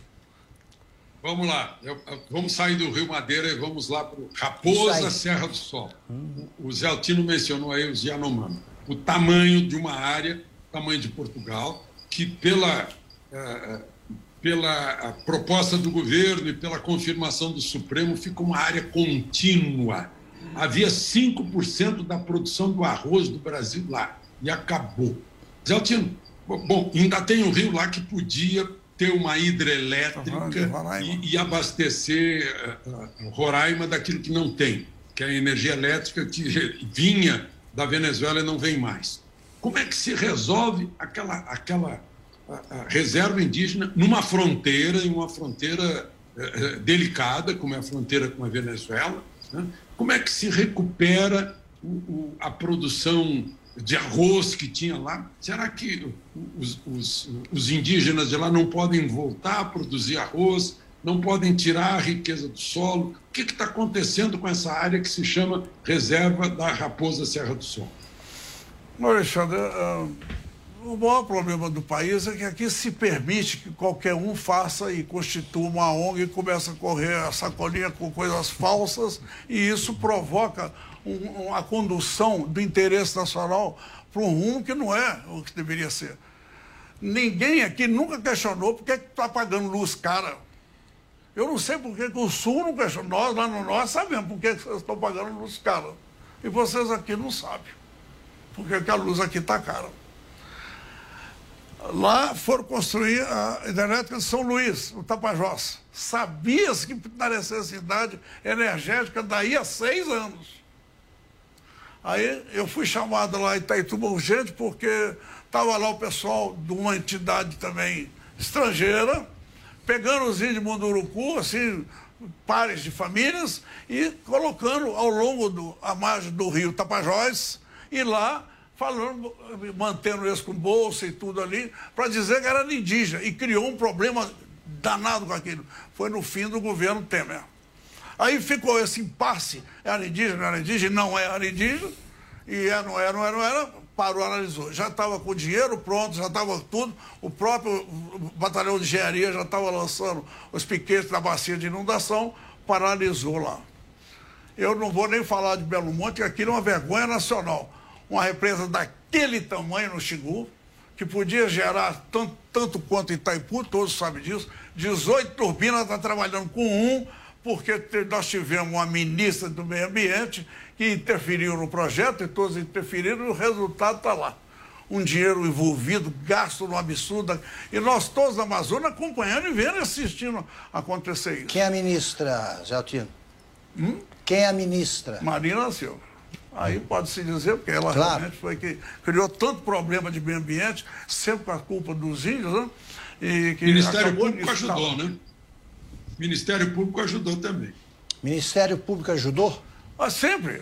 Vamos lá, eu, vamos sair do Rio Madeira e vamos lá para o Raposa Serra do Sol. O Zé Altino mencionou aí os Yanomami. O tamanho de uma área, tamanho de Portugal, que pela, uh, pela proposta do governo e pela confirmação do Supremo fica uma área contínua. Havia 5% da produção do arroz do Brasil lá e acabou. Zé Altino, bom, ainda tem um rio lá que podia ter uma hidrelétrica e, e, abastecer uh, Roraima daquilo que não tem, que é a energia elétrica que vinha da Venezuela e não vem mais. Como é que se resolve aquela, aquela reserva indígena numa fronteira, em uma fronteira uh, delicada, como é a fronteira com a Venezuela? Né? Como é que se recupera o, o, a produção de arroz que tinha lá. Será que os, os, os, indígenas de lá não podem voltar a produzir arroz, não podem tirar a riqueza do solo? O que está acontecendo com essa área que se chama Reserva da Raposa Serra do Sol? Alexandre, uh, o maior problema do país é que aqui se permite que qualquer um faça e constitua uma ONG e começa a correr a sacolinha com coisas falsas e isso provoca um, a condução do interesse nacional para um rumo que não é o que deveria ser. Ninguém aqui nunca questionou por que está pagando luz cara. Eu não sei por que o Sul não questionou. Nós, lá no Norte, sabemos por que vocês estão pagando luz cara. E vocês aqui não sabem. Por que a luz aqui está cara. Lá foram construir a hidrelétrica de São Luís, o Tapajós. Sabia-se que da necessidade energética daí a seis anos. Aí eu fui chamado lá em Itaituba urgente porque estava lá o pessoal de uma entidade também estrangeira, pegando os índios de Munduruku, assim, pares de famílias, e colocando ao longo do, a margem do rio Tapajós, e lá falando, mantendo eles com bolsa e tudo ali, para dizer que era indígena, e criou um problema danado com aquilo. Foi no fim do governo Temer. Aí ficou esse impasse, era indígena, era indígena, não era indígena, e é, não era, não era, não era, parou, analisou. Já estava com o dinheiro pronto, já estava tudo, o próprio batalhão de engenharia já estava lançando os piquetes da bacia de inundação, paralisou lá. Eu não vou nem falar de Belo Monte, que aquilo é uma vergonha nacional uma represa daquele tamanho no Xingu, que podia gerar tanto, tanto quanto Itaipu, todos sabem disso. 18 turbinas está trabalhando com um, porque nós tivemos uma ministra do meio ambiente que interferiu no projeto e todos interferiram e o resultado está lá. Um dinheiro envolvido, gasto no absurdo. E nós todos da Amazônia acompanhando e vendo e assistindo acontecer isso. Quem é a ministra, Zé Altino? Hum? Quem é a ministra? Marina Silva. Aí pode-se dizer, porque ela claro. realmente foi que criou tanto problema de meio ambiente, sempre com a culpa dos índios, né? E que Ministério Público ajudou, né? Ministério Público ajudou também. Ministério Público ajudou? Ah, sempre.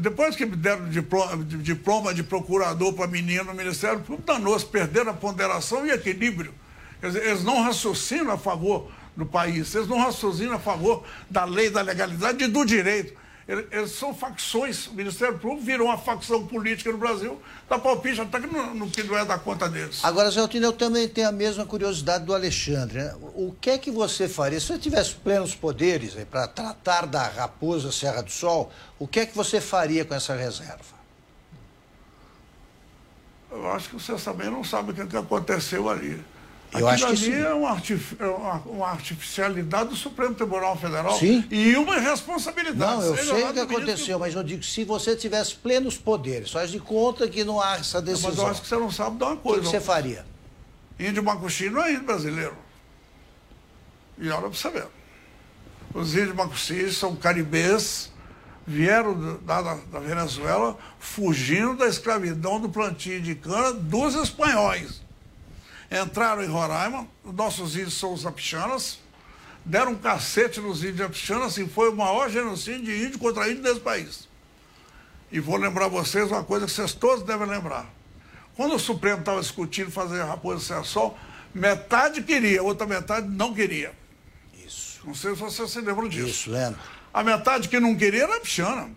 Depois que me deram diploma, diploma de procurador para menino no Ministério Público, danou-se, perderam a ponderação e equilíbrio. Eles não raciocinam a favor do país, eles não raciocinam a favor da lei, da legalidade e do direito. Eles são facções. O Ministério Público virou uma facção política no Brasil, dá palpite até que que não é da conta deles. Agora, Zé Altino, eu também tenho a mesma curiosidade do Alexandre. Né? O que é que você faria, se você tivesse plenos poderes para tratar da Raposa Serra do Sol, o que é que você faria com essa reserva? Eu acho que vocês também não sabem o que, que aconteceu ali. Eu Aquilo acho que ali sim. é uma, artif uma, artificialidade do Supremo Tribunal Federal sim. e uma irresponsabilidade. Não, eu sei o que aconteceu, mas eu digo, se você tivesse plenos poderes, faz de conta que não há essa decisão. Mas eu acho que você não sabe de uma coisa. O que, que você faria? Índio Macuxi não é índio brasileiro. E olha para você ver. Os índios Macuxi são caribês, vieram da, da, da Venezuela fugindo da escravidão do plantio de cana dos espanhóis entraram em Roraima, os nossos índios são os apichanas, deram um cacete nos índios apichanas e foi o maior genocídio de índio contra índio desse país. E vou lembrar vocês uma coisa que vocês todos devem lembrar. Quando o Supremo estava discutindo fazer a Raposa Serra Sol, metade queria, outra metade não queria. Isso. Não sei se vocês se lembram disso. Isso, lembro. A metade que não queria era a pichana.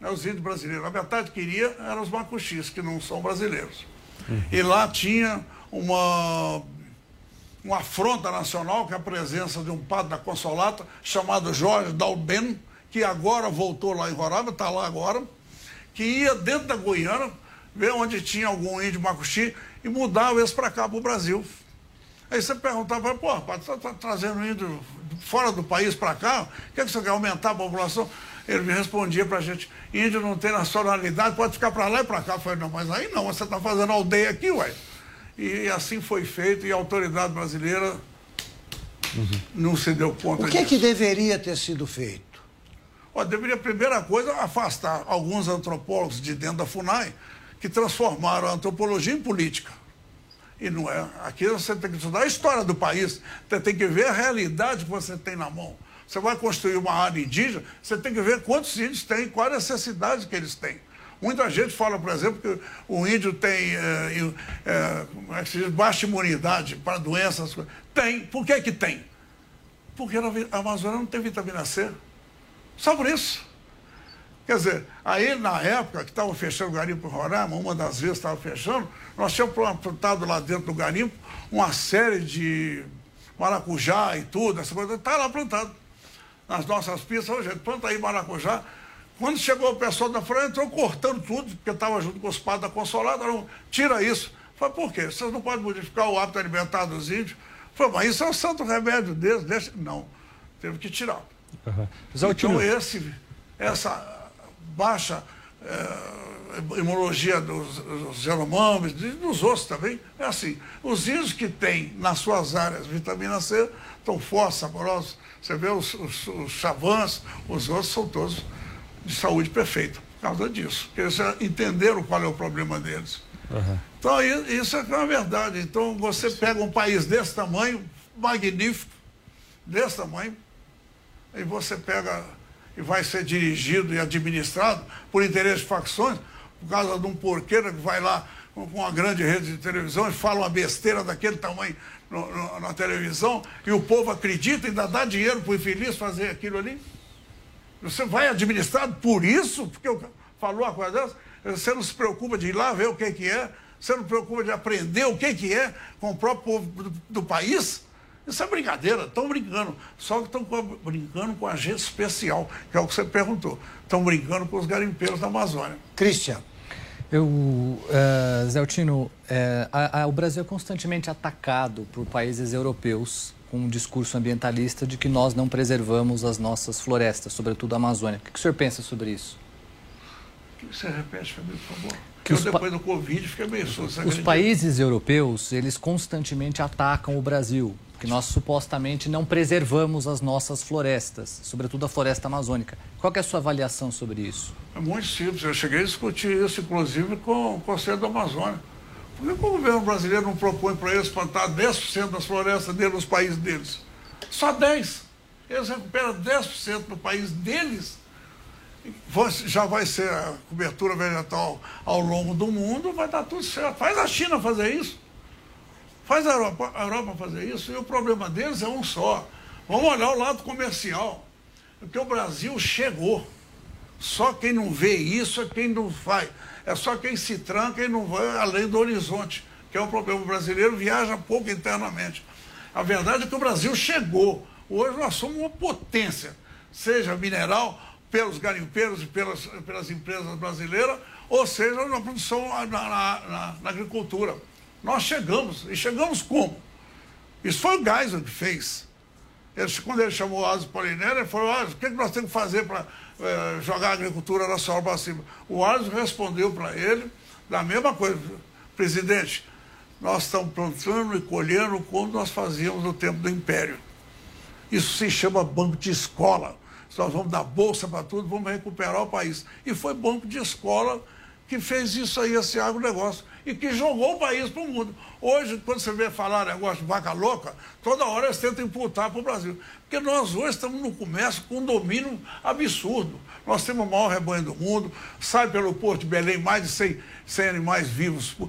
É os índios brasileiros. A metade que queria eram os macuxis, que não são brasileiros. Uhum. E lá tinha uma, uma afronta nacional, que é a presença de um padre da Consolata, chamado Jorge Dalben, que agora voltou lá em Roraima, está lá agora, que ia dentro da Guiana, ver onde tinha algum índio macuxi e mudava eles para cá, para o Brasil. Aí você perguntava, pô, rapaz, está tá trazendo índio fora do país para cá? O que, é que você quer aumentar a população? Ele me respondia para a gente, índio não tem nacionalidade, pode ficar para lá e para cá. Eu falei, não, mas aí não, você está fazendo aldeia aqui, ué. E assim foi feito e a autoridade brasileira uhum. não se deu conta O que disso. é que deveria ter sido feito? Ó, deveria, primeira coisa, afastar alguns antropólogos de dentro da FUNAI que transformaram a antropologia em política. E não é. Aqui você tem que estudar a história do país, você tem que ver a realidade que você tem na mão. Você vai construir uma área indígena, você tem que ver quantos índios tem, qual a necessidade que eles têm. Muita gente fala, por exemplo, que o índio tem é, é, é baixa imunidade para doenças. Tem. Por que que tem? Porque a Amazônia não tem vitamina C. Só por isso. Quer dizer, aí na época que estavam fechando o garimpo Roraima, uma das vezes estava fechando, nós tínhamos plantado lá dentro do garimpo uma série de maracujá e tudo, essa coisa, está lá plantado. Nas nossas pistas, gente, planta aí maracujá, quando chegou o pessoal da frente, entrou cortando tudo, porque estava junto com os padres da Consolada, não, tira isso. Falei, por quê? Vocês não podem modificar o hábito alimentar dos índios? Falei, mas isso é o santo remédio deles. Deixa... Não, teve que tirar. Uhum. Então, esse, essa baixa é, imunologia dos, dos Yanomamis, dos outros também, é assim. Os índios que têm nas suas áreas vitamina C estão fortes, saborosos. Você vê os, os, os chavãs, os outros são todos de saúde perfeita por causa disso. Porque eles entenderam qual é o problema deles. Uhum. Então, isso é uma verdade. Então, você pega um país desse tamanho, magnífico, desse tamanho, e você pega e vai ser dirigido e administrado por interesse de facções, por causa de um porqueiro que vai lá com uma grande rede de televisão e fala uma besteira daquele tamanho no, no, na televisão, e o povo acredita e ainda dá dinheiro para o infeliz fazer aquilo ali. Você vai administrado por isso, porque falou a coisa dessa, você não se preocupa de ir lá ver o que, que é, você não se preocupa de aprender o que, que é com o próprio povo do, do país. Isso é brincadeira, estão brincando. Só que estão brincando com a gente especial, que é o que você perguntou. Estão brincando com os garimpeiros da Amazônia. Cristian. Eu, uh, Zé Altino, uh, a, a, o Brasil é constantemente atacado por países europeus com um discurso ambientalista de que nós não preservamos as nossas florestas, sobretudo a Amazônia. O que, que o senhor pensa sobre isso? Você repete para mim, por favor. Que eu, depois do Covid, fiquei meio surdo. Os países europeus, eles constantemente atacam o Brasil, porque nós supostamente não preservamos as nossas florestas, sobretudo a floresta amazônica. Qual é a sua avaliação sobre isso? É muito simples. Eu cheguei a discutir isso, inclusive, com o Conselho da Amazônia. Por que o governo brasileiro não propõe para eles plantar 10% das florestas dele nos países deles? Só 10%. Eles recuperam 10% no país deles. Já vai ser a cobertura vegetal ao longo do mundo, vai dar tudo certo. Faz a China fazer isso. Faz a Europa, a Europa fazer isso. E o problema deles é um só. Vamos olhar o lado comercial. Porque o Brasil chegou. Só quem não vê isso é quem não vai. É só quem se tranca e não vai além do horizonte, que é o problema. O brasileiro viaja pouco internamente. A verdade é que o Brasil chegou. Hoje nós somos uma potência, seja mineral, pelos garimpeiros e pelas, pelas empresas brasileiras, ou seja na produção, na, na, na agricultura. Nós chegamos, e chegamos como? Isso foi o Geisel que fez. Ele, quando ele chamou o Asa Polinério, ele falou, o que, que nós temos que fazer para é, jogar a agricultura nacional para cima? O Asa respondeu para ele da mesma coisa. Presidente, nós estamos plantando e colhendo como nós fazíamos no tempo do Império. Isso se chama banco de escola. Nós vamos dar bolsa para tudo, vamos recuperar o país. E foi banco de escola que fez isso aí, esse agronegócio, e que jogou o país para o mundo. Hoje, quando você vê falar negócio de vaca louca, toda hora eles tentam imputar para o Brasil. Porque nós hoje estamos no comércio com um domínio absurdo. Nós temos o maior rebanho do mundo, sai pelo Porto de Belém mais de 100, 100 animais vivos por,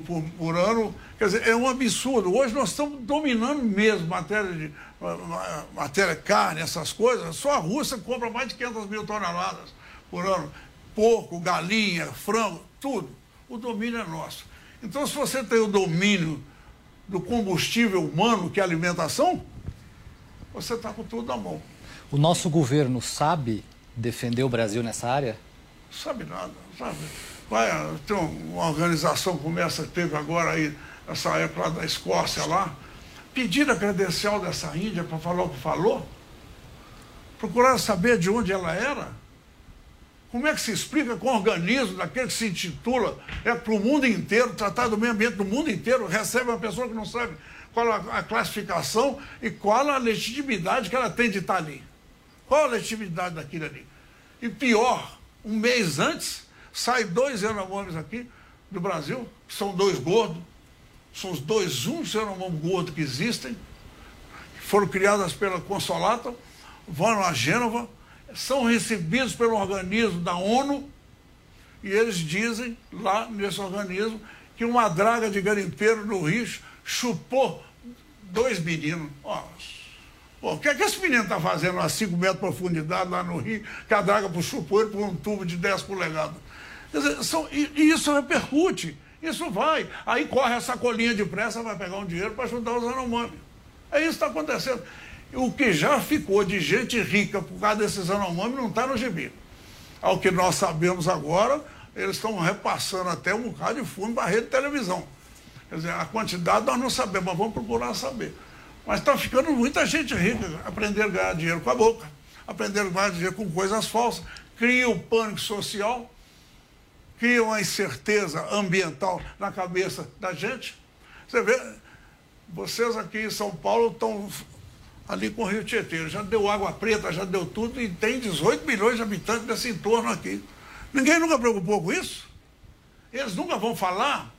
por, por, ano. Quer dizer, é um absurdo. Hoje nós estamos dominando mesmo matéria de matéria carne, essas coisas. Só a Rússia compra mais de 500 mil toneladas por ano porco, galinha, frango, tudo. O domínio é nosso. Então, se você tem o domínio do combustível humano, que é a alimentação, você está com tudo na mão. O nosso governo sabe defender o Brasil nessa área? Sabe nada, sabe? Vai, tem uma organização como essa que teve agora aí, essa época lá da Escócia lá, pedir a credencial dessa Índia para falar o que falou, procurar saber de onde ela era, como é que se explica com um organismo daquele que se intitula é para o mundo inteiro, tratar do meio ambiente do mundo inteiro, recebe uma pessoa que não sabe qual a, classificação e qual a legitimidade que ela tem de estar ali? Qual a legitimidade daquilo ali? E pior, um mês antes, sai dois Yanomamis aqui do Brasil, que são dois gordos, são os dois únicos Yanomamis gordos que existem, que foram criadas pela Consolata, vão a Gênova, são recebidos pelo organismo da ONU e eles dizem lá nesse organismo que uma draga de garimpeiro no Rio chupou dois meninos. Ó, o que é que esse menino está fazendo a 5 metros de profundidade lá no Rio, que a draga chupou ele por um tubo de 10 polegadas? Quer dizer, são, e, e isso repercute, isso vai. Aí corre a sacolinha de pressa, vai pegar um dinheiro para ajudar os Yanomami. É isso que está acontecendo. O que já ficou de gente rica por causa desses anomâmios não está no gibi. Ao que nós sabemos agora, eles estão repassando até um bocado de fundo para a rede de televisão. Quer dizer, a quantidade nós não sabemos, mas vamos procurar saber. Mas está ficando muita gente rica, aprendendo a ganhar dinheiro com a boca, aprendendo a ganhar dinheiro com coisas falsas, cria o pânico social, cria uma incerteza ambiental na cabeça da gente. Você vê, vocês aqui em São Paulo estão ali com o Rio Tietê, já deu água preta, já deu tudo, e tem 18 milhões de habitantes nesse entorno aqui. Ninguém nunca preocupou com isso? Eles nunca vão falar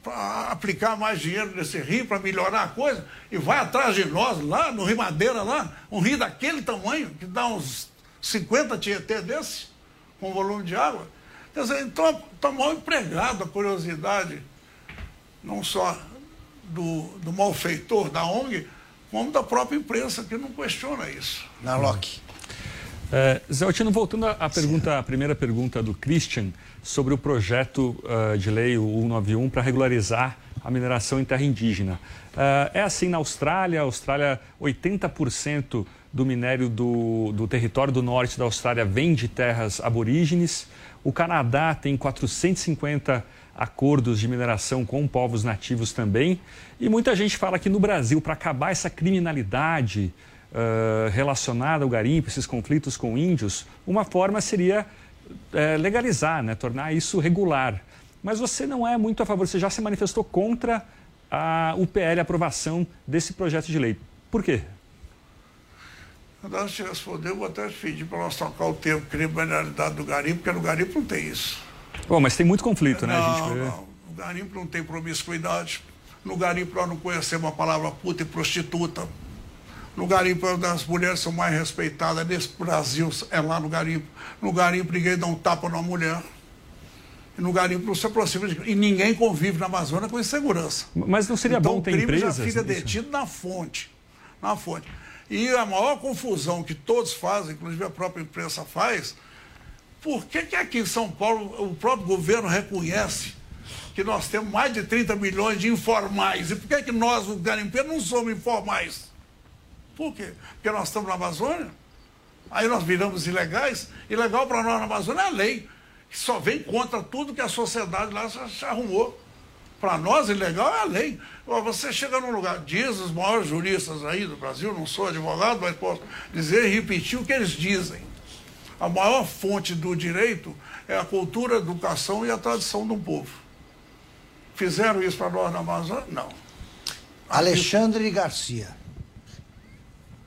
para aplicar mais dinheiro nesse rio, para melhorar a coisa, e vai atrás de nós lá no Rio Madeira, lá, um rio daquele tamanho, que dá uns 50 Tietê desse, com volume de água. Quer dizer, então está mal empregado a curiosidade, não só do, do malfeitor da ONG, como da própria imprensa, que não questiona isso. Na Loki. É, Zé Altino, voltando à pergunta, a primeira pergunta do Christian sobre o projeto uh, de lei 191 para regularizar a mineração em terra indígena. Uh, é assim na Austrália, a Austrália, 80% do minério do, do território do norte da Austrália vem de terras aborígenes. O Canadá tem 450 acordos de mineração com povos nativos também. E muita gente fala que no Brasil, para acabar essa criminalidade, uh, relacionada ao garimpo, esses conflitos com índios, uma forma seria uh, legalizar, né, tornar isso regular. Mas você não é muito a favor, você já se manifestou contra a UPL, a aprovação desse projeto de lei. Por quê? De responder, eu vou até pedir para nós trocar o termo criminalidade do garimpo, porque no garimpo não tem isso. Bom, mas tem muito conflito, né? Não, gente... não. No garimpo não tem promiscuidade. No garimpo nós não conhecemos a palavra puta e prostituta. No garimpo as mulheres são mais respeitadas. Nesse Brasil é lá no garimpo. No garimpo ninguém dá um tapa numa mulher. No garimpo não se aproxima de... E ninguém convive na Amazônia com insegurança. Mas não seria então, bom ter o crime empresas? já fica detido na fonte. Na fonte. E a maior confusão que todos fazem, inclusive a própria imprensa faz, por que, que aqui em São Paulo o próprio governo reconhece que nós temos mais de 30 milhões de informais? E por que, que nós, os garimpeiros, não somos informais? Por quê? Porque nós estamos na Amazônia? Aí nós viramos ilegais? Ilegal para nós na Amazônia é a lei, que só vem contra tudo que a sociedade lá se arrumou. Para nós, ilegal é a lei. Você chega num lugar, diz os maiores juristas aí do Brasil, não sou advogado, mas posso dizer e repetir o que eles dizem. A maior fonte do direito é a cultura, a educação e a tradição um povo. Fizeram isso para nós na Amazônia? Não. Alexandre Garcia.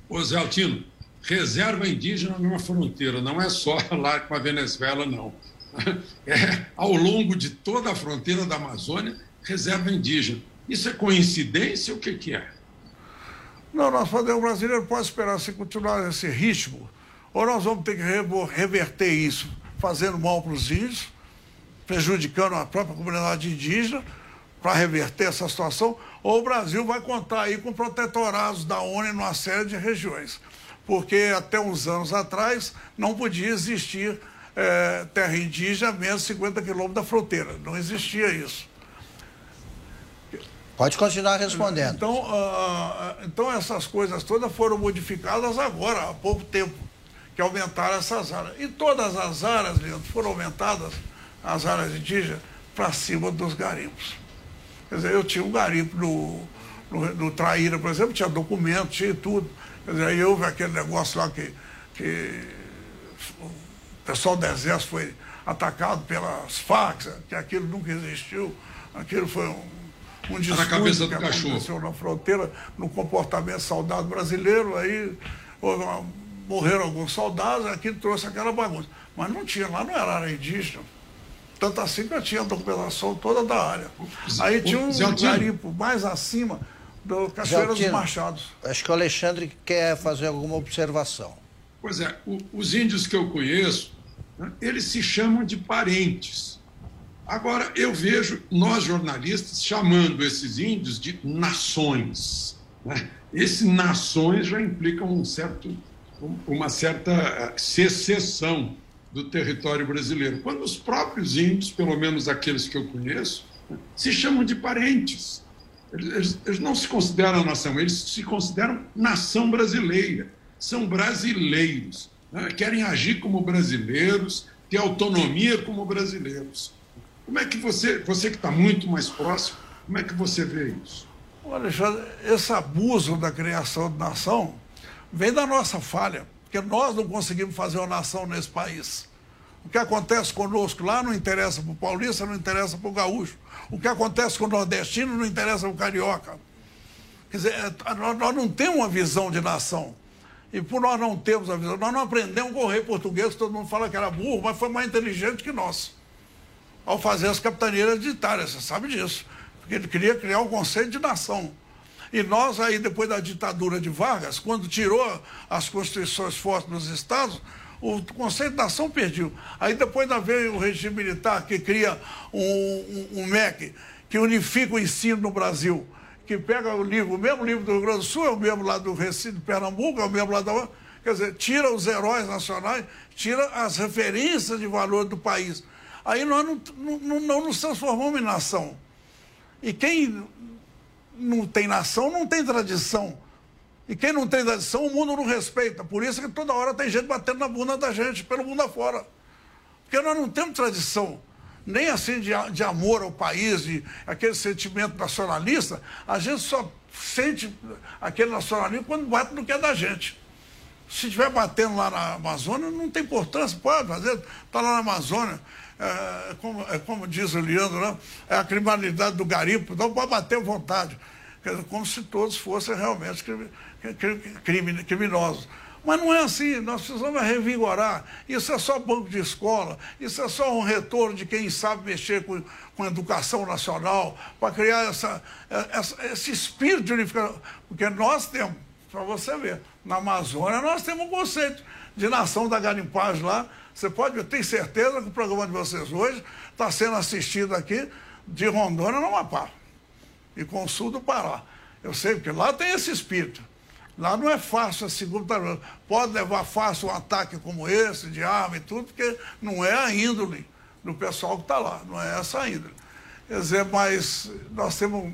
Ô Zé Altino, reserva indígena numa fronteira, não é só lá com a Venezuela, não. É, ao longo de toda a fronteira da Amazônia, reserva indígena. Isso é coincidência ou o que, que é? Não, nós podemos, o brasileiro pode esperar se continuar esse ritmo, ou nós vamos ter que reverter isso, fazendo mal para os índios, prejudicando a própria comunidade indígena, para reverter essa situação, ou o Brasil vai contar aí com protetorados da ONU numa série de regiões. Porque até uns anos atrás não podia existir é, terra indígena a menos 50 quilômetros da fronteira. Não existia isso. Pode continuar respondendo. Então, uh, então essas coisas todas foram modificadas agora, há pouco tempo, que aumentaram essas áreas. E todas as áreas, Leandro, foram aumentadas, as áreas indígenas, para cima dos garimpos. Quer dizer, eu tinha um garimpo no, no, no Traíra, por exemplo, tinha documento, tinha tudo. Quer dizer, aí houve aquele negócio lá que, que o pessoal do Exército foi atacado pelas fax, que aquilo nunca existiu, aquilo foi um um discurso na cabeça do que cachorro. aconteceu na fronteira, no comportamento soldado brasileiro, aí uma, morreram alguns soldados, aquilo trouxe aquela bagunça. Mas não tinha, lá não era área indígena. Tanto assim que eu tinha a documentação toda da área. Aí tinha um garimpo mais acima do Cachoeira dos Machados. Acho que o Alexandre quer fazer alguma observação. Pois é, o, os índios que eu conheço, né, eles se chamam de parentes. Agora, eu vejo nós jornalistas chamando esses índios de nações. Né? Esse nações já implica um certo, uma certa eh, secessão do território brasileiro. Quando os próprios índios, pelo menos aqueles que eu conheço, se chamam de parentes. Eles, eles não se consideram nação, eles se consideram nação brasileira. São brasileiros. Né? Querem agir como brasileiros, ter autonomia como brasileiros. Como é que você, você que está muito mais próximo, como é que você vê isso? Alexandre, esse abuso da criação de nação vem da nossa falha, porque nós não conseguimos fazer uma nação nesse país. O que acontece conosco lá não interessa para o paulista, não interessa para o gaúcho. O que acontece com o nordestino não interessa para o carioca. Quer dizer, é, nós não temos uma visão de nação. E por nós não termos a visão, nós não aprendemos com o rei português, todo mundo fala que era burro, mas foi mais inteligente que nós. Ao fazer as capitanias hereditárias, você sabe disso. Porque ele queria criar um conceito de nação. E nós aí, depois da ditadura de Vargas, quando tirou as constituições fortes dos estados, o conceito de nação perdeu. Aí depois da veio o regime militar que cria um, um, um MEC que unifica o ensino no Brasil, que pega o livro, o mesmo livro do Rio Grande do Sul, é o mesmo lá do Recife, de Pernambuco, é o mesmo lá da. Quer dizer, tira os heróis nacionais, tira as referências de valor do país. Aí nós não, não, não nos transformamos em nação. E quem não tem nação não tem tradição. E quem não tem tradição, o mundo não respeita. Por isso que toda hora tem gente batendo na bunda da gente, pelo mundo afora. Porque nós não temos tradição, nem assim de, de amor ao país, de aquele sentimento nacionalista. A gente só sente aquele nacionalismo quando bate no que é da gente. Se estiver batendo lá na Amazônia, não tem importância, pode fazer, está lá na Amazônia é, como, é, como diz o Leandro, né? é a criminalidade do garimpo, não pode bater vontade. Como se todos fossem realmente criminosos. Mas não é assim, nós precisamos revigorar. Isso é só banco de escola, isso é só um retorno de quem sabe mexer com, com educação nacional, para criar essa, essa, esse espírito de unificação. Porque nós temos, para você ver, na Amazônia nós temos um conceito de nação da garimpagem lá, você pode, eu tenho certeza que o programa de vocês hoje está sendo assistido aqui de Rondônia no Amapá e com o sul do Pará. Eu sei, porque lá tem esse espírito. Lá não é fácil a segunda Pode levar fácil um ataque como esse, de arma e tudo, porque não é a índole do pessoal que está lá, não é essa a índole. Quer dizer, mas nós temos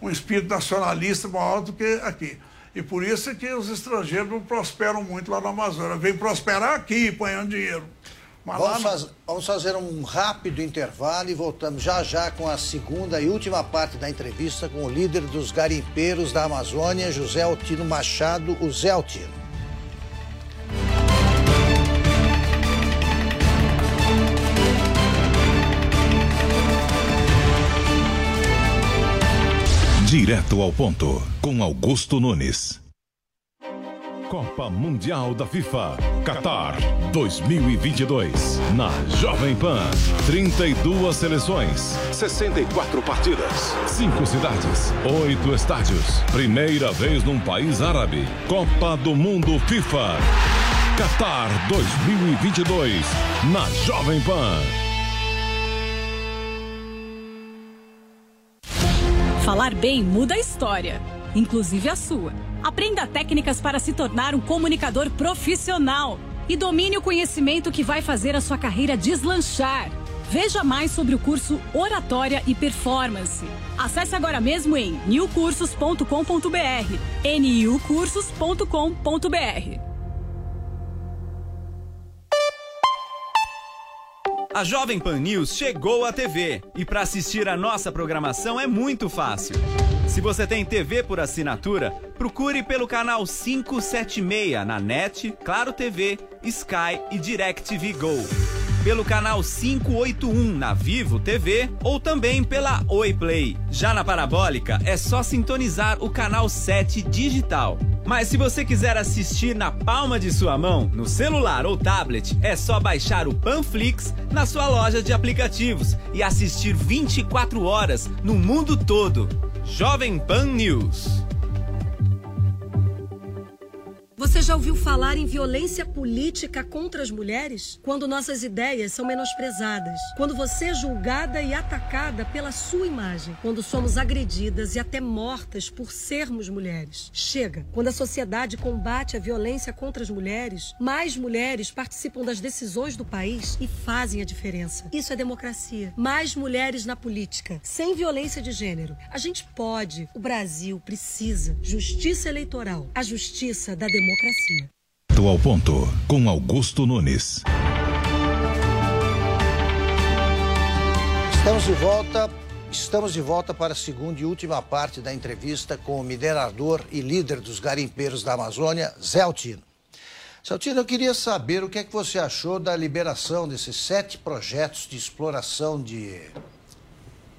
um espírito nacionalista maior do que aqui. E por isso é que os estrangeiros não prosperam muito lá na Amazônia. Vem prosperar aqui, apanhando dinheiro. Vamos, faz, vamos, fazer um rápido intervalo e voltamos já já com a segunda e última parte da entrevista com o líder dos garimpeiros da Amazônia, José Altino Machado, o Zé Altino. Direto ao ponto, com Augusto Nunes. Copa Mundial da FIFA, Qatar 2022. Na Jovem Pan, 32 seleções, 64 partidas, 5 cidades, 8 estádios. Primeira vez num país árabe. Copa do Mundo FIFA. Qatar 2022. Na Jovem Pan. Falar bem muda a história, inclusive a sua. Aprenda técnicas para se tornar um comunicador profissional e domine o conhecimento que vai fazer a sua carreira deslanchar. Veja mais sobre o curso Oratória e Performance. Acesse agora mesmo em newcursos.com.br. niucursos.com.br. A Jovem Pan News chegou à TV e para assistir a nossa programação é muito fácil. Se você tem TV por assinatura, procure pelo canal 576 na NET, Claro TV, Sky e DirecTV Go. Pelo canal 581 na Vivo TV ou também pela Oi Play. Já na Parabólica é só sintonizar o canal 7 digital. Mas se você quiser assistir na palma de sua mão, no celular ou tablet, é só baixar o Panflix na sua loja de aplicativos e assistir 24 horas no mundo todo. Jovem Pan News. Você já ouviu falar em violência política contra as mulheres? Quando nossas ideias são menosprezadas. Quando você é julgada e atacada pela sua imagem. Quando somos agredidas e até mortas por sermos mulheres. Chega! Quando a sociedade combate a violência contra as mulheres, mais mulheres participam das decisões do país e fazem a diferença. Isso é democracia. Mais mulheres na política, sem violência de gênero. A gente pode. O Brasil precisa. Justiça eleitoral. A justiça da democracia democracia. Ao ponto, com Augusto Nunes. Estamos de volta Estamos de volta para a segunda e última parte da entrevista com o minerador e líder dos garimpeiros da Amazônia, Zé Altino. Zé Altino, eu queria saber o que é que você achou da liberação desses sete projetos de exploração de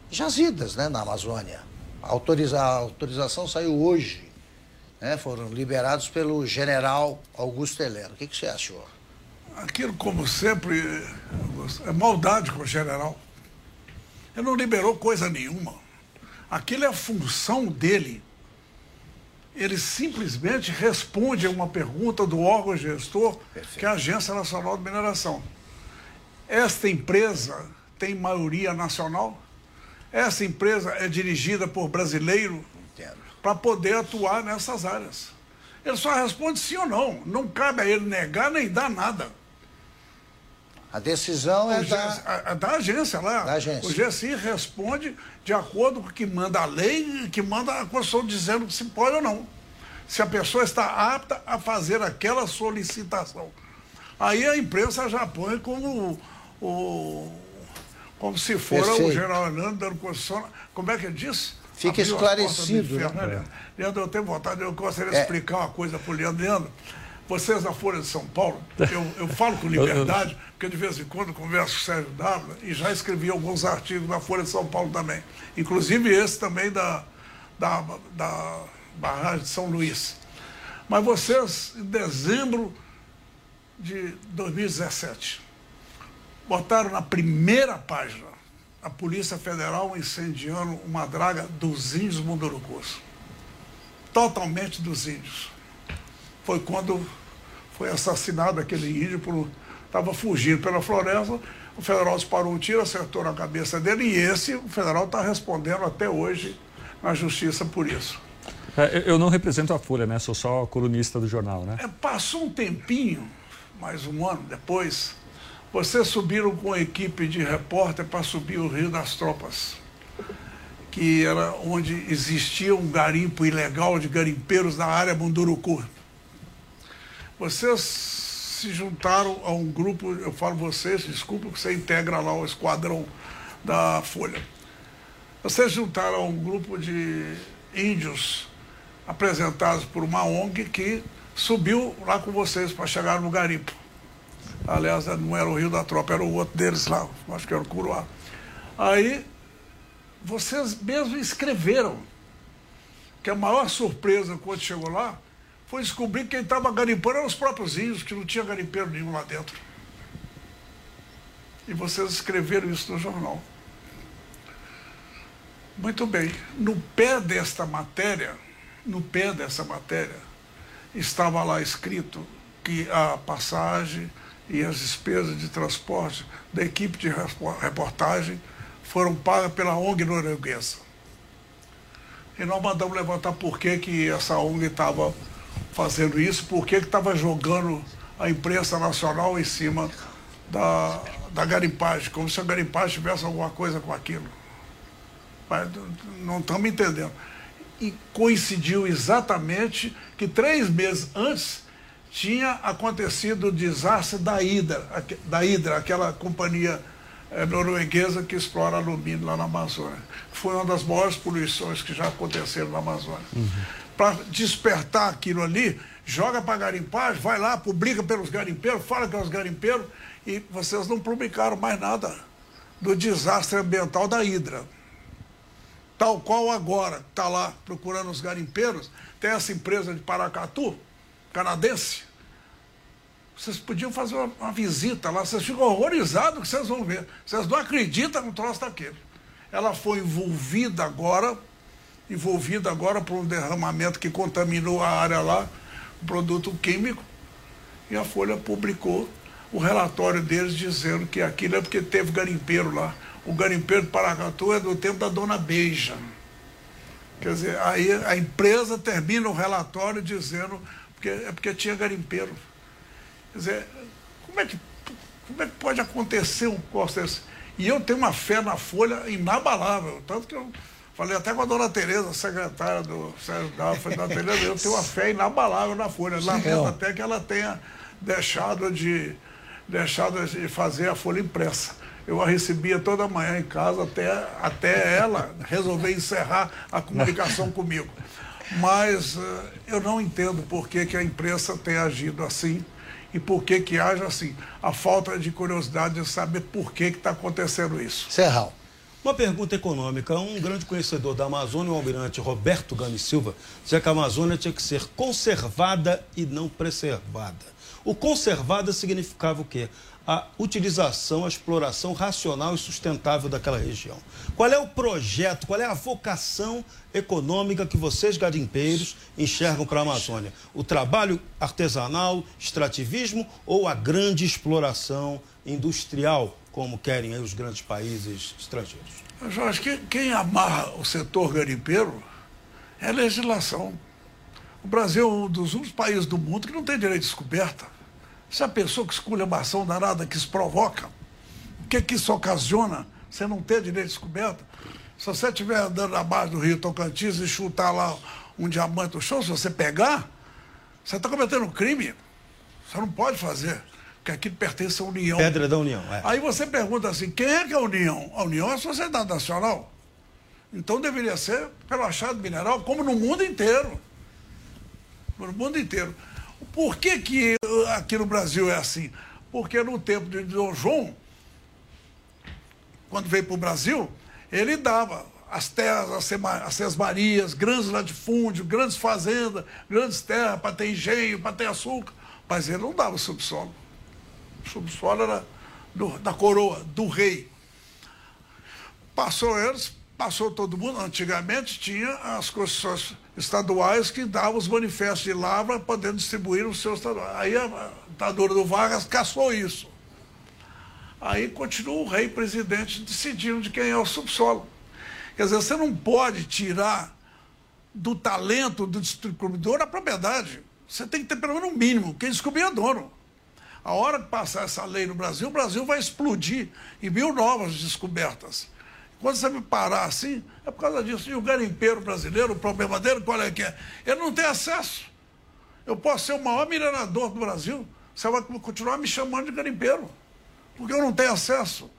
jazidas né, na Amazônia. A, autoriza... a autorização saiu hoje, né, foram liberados pelo general Augusto Heleno. O que, que você achou? Aquilo, como sempre, é maldade com o general. Ele não liberou coisa nenhuma. Aquilo é a função dele. Ele simplesmente responde a uma pergunta do órgão gestor, Perfeito. que é a Agência Nacional de Mineração. Esta empresa tem maioria nacional? Essa empresa é dirigida por brasileiro para poder atuar nessas áreas. Ele só responde sim ou não. Não cabe a ele negar nem dar nada. A decisão é da... A, da agência lá. Da agência. O GSI responde de acordo com o que manda a lei que manda a Constituição dizendo se pode ou não. Se a pessoa está apta a fazer aquela solicitação. Aí a imprensa já põe como o, como se for o general Hernando dando Constituição. Como é que ele disse? Fica esclarecido. Inferno, né? É. Leandro, eu tenho vontade, eu gostaria de é. explicar uma coisa para o Leandro. Leandro, vocês da Folha de São Paulo, eu, eu falo com liberdade, porque de vez em quando converso com o Sérgio Dávila e já escrevi alguns artigos na Folha de São Paulo também. Inclusive esse também da, da, da barragem de São Luís. Mas vocês, em dezembro de 2017, botaram na primeira página a Polícia Federal incendiando uma draga dos índios mundurucus. Totalmente dos índios. Foi quando foi assassinado aquele índio por estava fugindo pela floresta, o federal disparou um tiro, acertou na cabeça dele e esse, o federal está respondendo até hoje na justiça por isso. É, eu não represento a Folha, né? Sou só colunista do jornal, né? É, passou um tempinho, mais um ano depois, vocês subiram com a equipe de repórter para subir o Rio das Tropas, que era onde existia um garimpo ilegal de garimpeiros na área Munduruku. Vocês se juntaram a um grupo, eu falo vocês, desculpa que você integra lá o esquadrão da Folha. Vocês juntaram a um grupo de índios apresentados por uma ONG que subiu lá com vocês para chegar no garimpo. Aliás, não era o Rio da Tropa, era o outro deles lá, acho que era o Curuá. Aí, vocês mesmo escreveram que a maior surpresa quando chegou lá foi descobrir que quem estava garimpando eram os próprios índios, que não tinha garimpeiro nenhum lá dentro. E vocês escreveram isso no jornal. Muito bem. No pé desta matéria, no pé dessa matéria, estava lá escrito que a passagem e as despesas de transporte da equipe de reportagem foram pagas pela ONG norueguesa. E nós mandamos levantar por que, que essa ONG estava fazendo isso, porque estava jogando a imprensa nacional em cima da, da garimpagem, como se a garimpagem tivesse alguma coisa com aquilo. Mas não estamos entendendo. E coincidiu exatamente que três meses antes tinha acontecido o desastre da Hidra, da Hidra aquela companhia é, norueguesa que explora alumínio lá na Amazônia. Foi uma das maiores poluições que já aconteceram na Amazônia. Uhum para despertar aquilo ali, joga para garimpagem, vai lá, publica pelos garimpeiros, fala que é os garimpeiros, e vocês não publicaram mais nada do desastre ambiental da Hidra. Tal qual agora, está lá procurando os garimpeiros, tem essa empresa de Paracatu, canadense. Vocês podiam fazer uma, uma visita lá, vocês ficam horrorizados que vocês vão ver. Vocês não acreditam no troço daquele. Ela foi envolvida agora envolvida agora por um derramamento que contaminou a área lá, um produto químico, e a Folha publicou o relatório deles dizendo que aquilo é porque teve garimpeiro lá. O garimpeiro de Paracatu é do tempo da dona Beija. Quer dizer, aí a empresa termina o relatório dizendo que é porque tinha garimpeiro. Quer dizer, como é que, como é que pode acontecer um negócio desse? E eu tenho uma fé na Folha inabalável, tanto que eu Falei até com a dona Tereza, secretária do Sérgio falei, dona Tereza, eu tenho uma fé inabalável na Folha. Lamento até que ela tenha deixado de, deixado de fazer a Folha impressa. Eu a recebia toda manhã em casa até, até ela resolver encerrar a comunicação comigo. Mas uh, eu não entendo por que, que a imprensa tem agido assim e por que que age assim. A falta de curiosidade de saber por que está acontecendo isso. Serral. Uma pergunta econômica. Um grande conhecedor da Amazônia, o almirante Roberto Gami Silva, dizia que a Amazônia tinha que ser conservada e não preservada. O conservada significava o quê? A utilização, a exploração racional e sustentável daquela região. Qual é o projeto, qual é a vocação econômica que vocês, garimpeiros, enxergam para a Amazônia? O trabalho artesanal, extrativismo ou a grande exploração industrial, como querem os grandes países estrangeiros? Jorge, quem, quem amarra o setor garimpeiro é a legislação. O Brasil é um dos únicos países do mundo que não tem direito de descoberta. Já pensou que esculhambação danada que isso provoca? O que, que isso ocasiona? Você não ter direito de descoberta? Se você estiver andando abaixo do rio Tocantins e chutar lá um diamante no chão, se você pegar, você está cometendo um crime. Você não pode fazer, porque aquilo pertence à União. Pedra da União, é. Aí você pergunta assim, quem é que é a União? A União é a Sociedade Nacional. Então deveria ser pelo achado mineral, como no mundo inteiro. No mundo inteiro. Por que, que uh, aqui no Brasil é assim? Porque no tempo de Dom João, quando veio para o Brasil, ele dava as terras, as sesmarias, grandes latifúndios, grandes fazendas, grandes terras para ter engenho, para ter açúcar, mas ele não dava subsolo. O subsolo era do, da coroa, do rei. Passou eles, passou todo mundo. Antigamente tinha as constituições estaduais que davam os manifestos de lavra podendo distribuir os seus estaduais. Aí a ditadura do Vargas caçou isso. Aí continua o rei presidente decidindo de quem é o subsolo. Quer dizer, você não pode tirar do talento do distribuidor a propriedade. Você tem que ter pelo menos um mínimo. Quem descobrir é dono. A hora que passar essa lei no Brasil, o Brasil vai explodir em mil novas descobertas. Quando você me parar assim, é por causa disso. E o garimpeiro brasileiro, o problema dele, qual é que é? Ele não tem acesso. Eu posso ser o maior minerador do Brasil, você vai continuar me chamando de garimpeiro, porque eu não tenho acesso.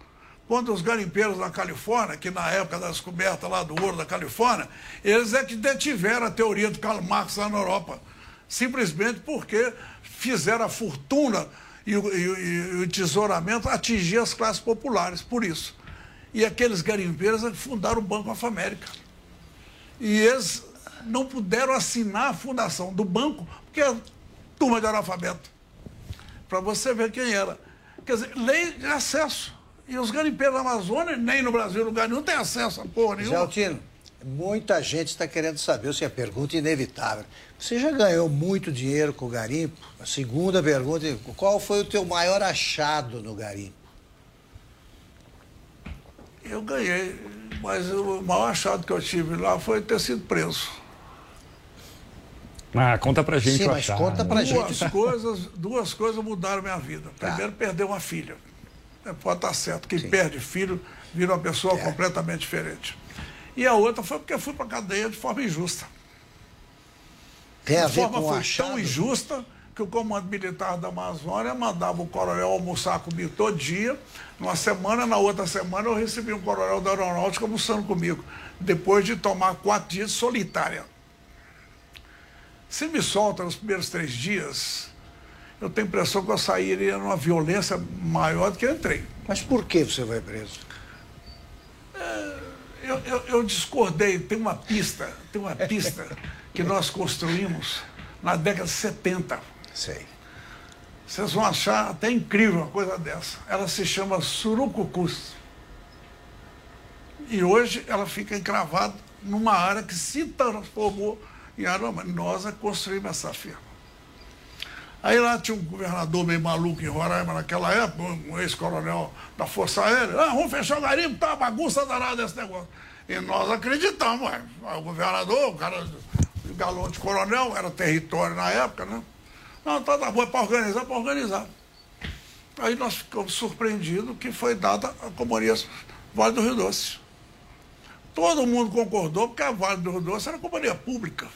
Quando os garimpeiros na Califórnia, que na época da descoberta lá do ouro da Califórnia, eles é que detiveram a teoria do Karl Marx lá na Europa. Simplesmente porque fizeram a fortuna e o, e, e o tesouramento atingir as classes populares, por isso. E aqueles garimpeiros fundaram o Banco Afamérica. E eles não puderam assinar a fundação do banco, porque é turma de analfabeto. Para você ver quem era. Quer dizer, lei de acesso. E os garimpeiros da Amazônia, nem no Brasil, lugar nenhum, tem acesso a porra nenhuma. Altino, muita gente está querendo saber, se é pergunta inevitável. Você já ganhou muito dinheiro com o garimpo? A segunda pergunta, qual foi o teu maior achado no garimpo? Eu ganhei, mas o maior achado que eu tive lá foi ter sido preso. Ah, conta pra gente Sim, mas achado. conta pra duas gente. Coisas, duas coisas mudaram minha vida. Tá. Primeiro, perder uma filha. É, pode estar certo. Quem perde filho vira uma pessoa É. completamente diferente. E a outra foi porque eu fui para cadeia de forma injusta. Tem a a ver forma com foi achado? tão injusta que o comando militar da Amazônia mandava o coronel almoçar comigo todo dia. Numa semana, na outra semana, eu recebi um coronel da aeronáutica almoçando comigo, depois de tomar quatro dias solitária. Se me solta nos primeiros três dias, eu tenho a impressão que eu sairia numa violência maior do que eu entrei. Mas por que você vai preso? Eu, eu, eu discordei, tem uma pista, tem uma pista que nós construímos na década de 70. Sei. Vocês vão achar até incrível uma coisa dessa. Ela se chama Surucucus. E hoje ela fica encravada numa área que se transformou em área mas Nós é construímos essa firma. Aí lá tinha um governador meio maluco em Roraima naquela época, um ex-coronel da Força Aérea. Ah, vamos fechar o garimpo, tá bagunça danada esse negócio. E nós acreditamos, ué. o governador, o cara de coronel, era território na época, né? Não, tá, tá bom, é para organizar, para organizar. Aí nós ficamos surpreendidos que foi dada a companhia Vale do Rio Doce. Todo mundo concordou porque a Vale do Rio Doce era companhia pública.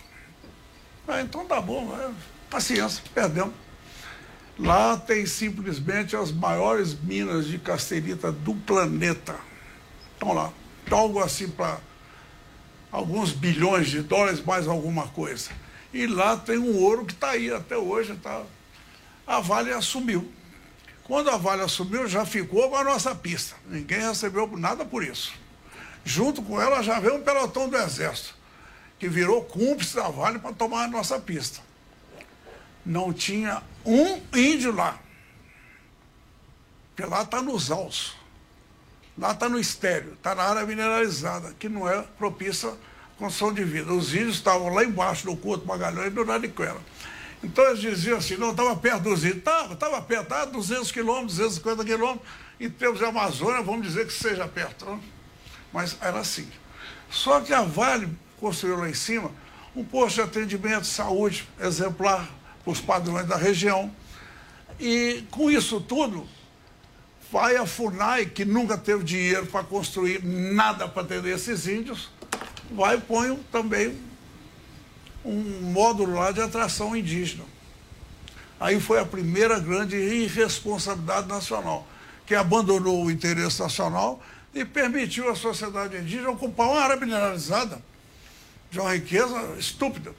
Ah, então tá bom, é, paciência, perdemos. Lá tem simplesmente as maiores minas de casterita do planeta. Estão lá. Algo assim para alguns bilhões de dólares, mais alguma coisa. E lá tem um ouro que está aí até hoje. Tá? A Vale assumiu. Quando a Vale assumiu, já ficou com a nossa pista. Ninguém recebeu nada por isso. Junto com ela já veio um pelotão do Exército, que virou cúmplice da Vale para tomar a nossa pista. Não tinha um índio lá. Porque lá está nos alços. Lá está no estéreo, está na área mineralizada, que não é propícia à construção de vida. Os índios estavam lá embaixo do Couto Magalhães e do Nariquera. Então eles diziam assim, não, estava perto dos índios. Estava, estava perto, estava 200 quilômetros, 250 quilômetros. Em termos de Amazônia, vamos dizer que seja perto. Não? Mas era assim. Só que a Vale construiu lá em cima um posto de atendimento de saúde exemplar para os padrões da região. E com isso tudo, vai a FUNAI, que nunca teve dinheiro para construir nada para atender esses índios, vai e põe também um módulo lá de atração indígena. Aí foi a primeira grande irresponsabilidade nacional, que abandonou o interesse nacional e permitiu à sociedade indígena ocupar uma área mineralizada de uma riqueza estúpida.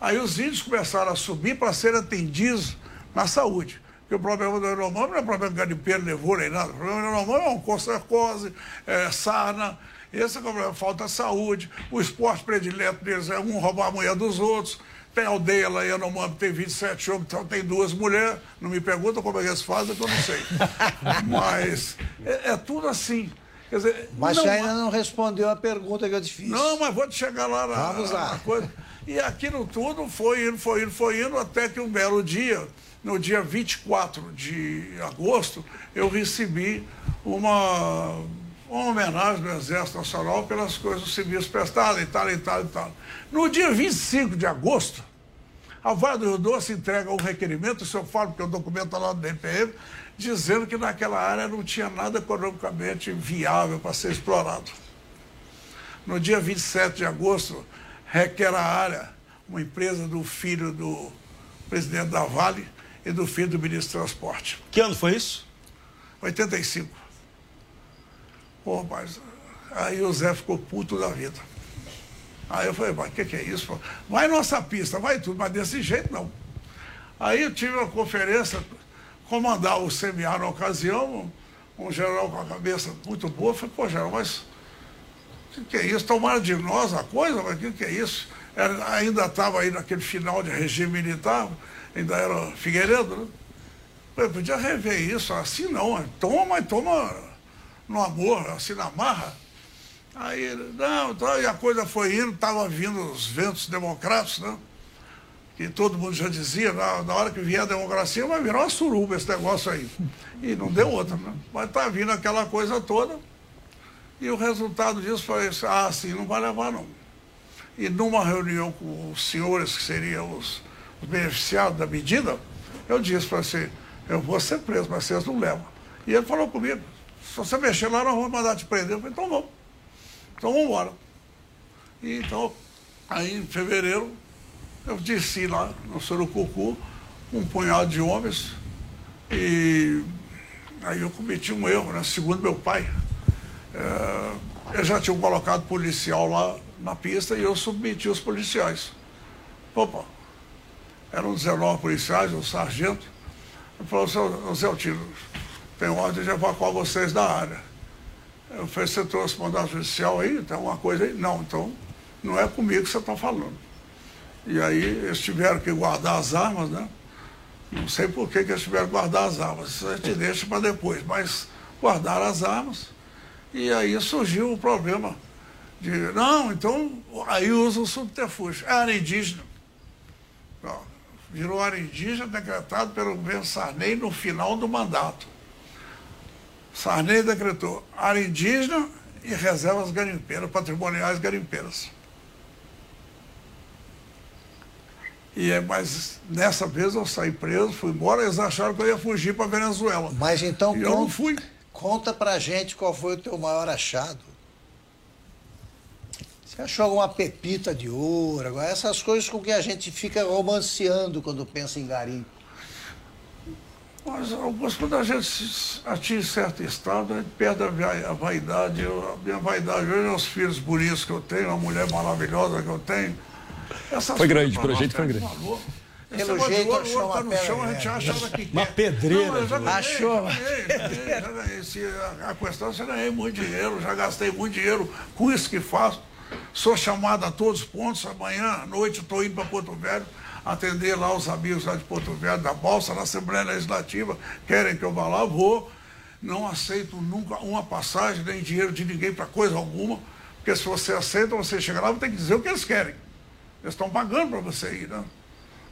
Aí os índios começaram a subir para serem atendidos na saúde. Porque o problema do Yanomami não é problema de garimpeiro, levou nem nada. O problema do Yanomami é um cocercose, é sarna. Esse é o problema, falta de saúde. O esporte predileto deles é um roubar a mulher dos outros. Tem aldeia lá em Yanomami, tem 27 homens, então tem duas mulheres. Não me pergunta como é que eles fazem, que eu não sei. Mas é, é tudo assim. Quer dizer, mas não, você ainda não respondeu a pergunta que eu te fiz. Não, mas vou te chegar lá na, Vamos lá. na coisa. E aquilo tudo foi indo, foi indo, foi indo, até que um belo dia, no dia 24 de agosto, eu recebi uma, uma homenagem do Exército Nacional pelas coisas civis prestadas e tal, e tal, e tal. No dia 25 de agosto, a Vale do Rio Doce entrega um requerimento, isso eu falo porque o documento está lá do DPM, dizendo que naquela área não tinha nada economicamente viável para ser explorado. No dia 27 de agosto, requer a área uma empresa do filho do presidente da Vale e do filho do ministro do Transporte. Que ano foi isso? 85. Pô, mas aí o Zé ficou puto da vida. Aí eu falei, mas o que, que é isso? Vai nossa pista, vai tudo, mas desse jeito não. Aí eu tive uma conferência, comandar o semiário na ocasião, um, general com a cabeça muito boa, falei, pô, general, mas o que, que é isso? Tomaram de nós a coisa, mas o que, que é isso? Era, ainda estava aí naquele final de regime militar, ainda era Figueiredo, né? Eu podia rever isso, assim não, toma, toma no amor, assim na marra. Aí, não, e a coisa foi indo, estava vindo os ventos democráticos, né? Que todo mundo já dizia, na, na, hora que vier a democracia vai virar uma suruba esse negócio aí. E não deu outra, né? Mas está vindo aquela coisa toda. E o resultado disso foi ah, assim não vai levar não. E numa reunião com os senhores que seriam os, os beneficiados da medida, eu disse para você, eu vou ser preso, mas vocês não levam. E ele falou comigo, se você mexer lá, nós vamos mandar te prender. Eu falei, então vamos. Então vamos embora. E então, aí em fevereiro, eu desci lá no Surucucu, um punhado de homens, e aí eu cometi um erro, né? Segundo meu pai. É, eles já tinham colocado policial lá na pista e eu submeti os policiais. Opa, eram 19 policiais, o sargento. Falou, seu Zé Altino, tem ordem de evacuar vocês da área. Eu falei, você trouxe mandado judicial aí? Tem alguma coisa aí? Não, então não é comigo que você está falando. E aí eles tiveram que guardar as armas, né? Não sei por que, que eles tiveram que guardar as armas, isso a gente deixa para depois, mas guardaram as armas e aí surgiu o problema de, não, então aí usa o subterfúgio. É área indígena. Virou área indígena decretado pelo governo Sarney no final do mandato. Sarney decretou área indígena e reservas garimpeiras, patrimoniais garimpeiras. E é, mas nessa vez eu saí preso, fui embora, eles acharam que eu ia fugir para Venezuela. Mas então e eu não fui. Conta pra gente qual foi o teu maior achado. Você achou alguma pepita de ouro? Essas coisas com que a gente fica romanceando quando pensa em garimpo. Mas, Augusto, quando a gente atinge certo estado, a gente perde a, vaidade. Eu, a minha vaidade hoje é os filhos bonitos que eu tenho, a mulher maravilhosa que eu tenho. Essas foi grande, o projeto foi grande. Valor. Pelo jeito, ouro, achou tá no chão, a gente acha que Uma pedreira. Não, ganhei, achou. Ganhei, ganhei, já ganhei. Se a, a questão é que eu ganhei muito dinheiro, já gastei muito dinheiro com isso que faço. Sou chamado a todos os pontos. Amanhã à noite estou indo para Porto Velho atender lá os amigos lá de Porto Velho, da Bolsa, na Assembleia Legislativa. Querem que eu vá lá, vou. Não aceito nunca uma passagem, nem dinheiro de ninguém para coisa alguma. Porque se você aceita, você chega lá, tem que dizer o que eles querem. Eles estão pagando para você ir, né?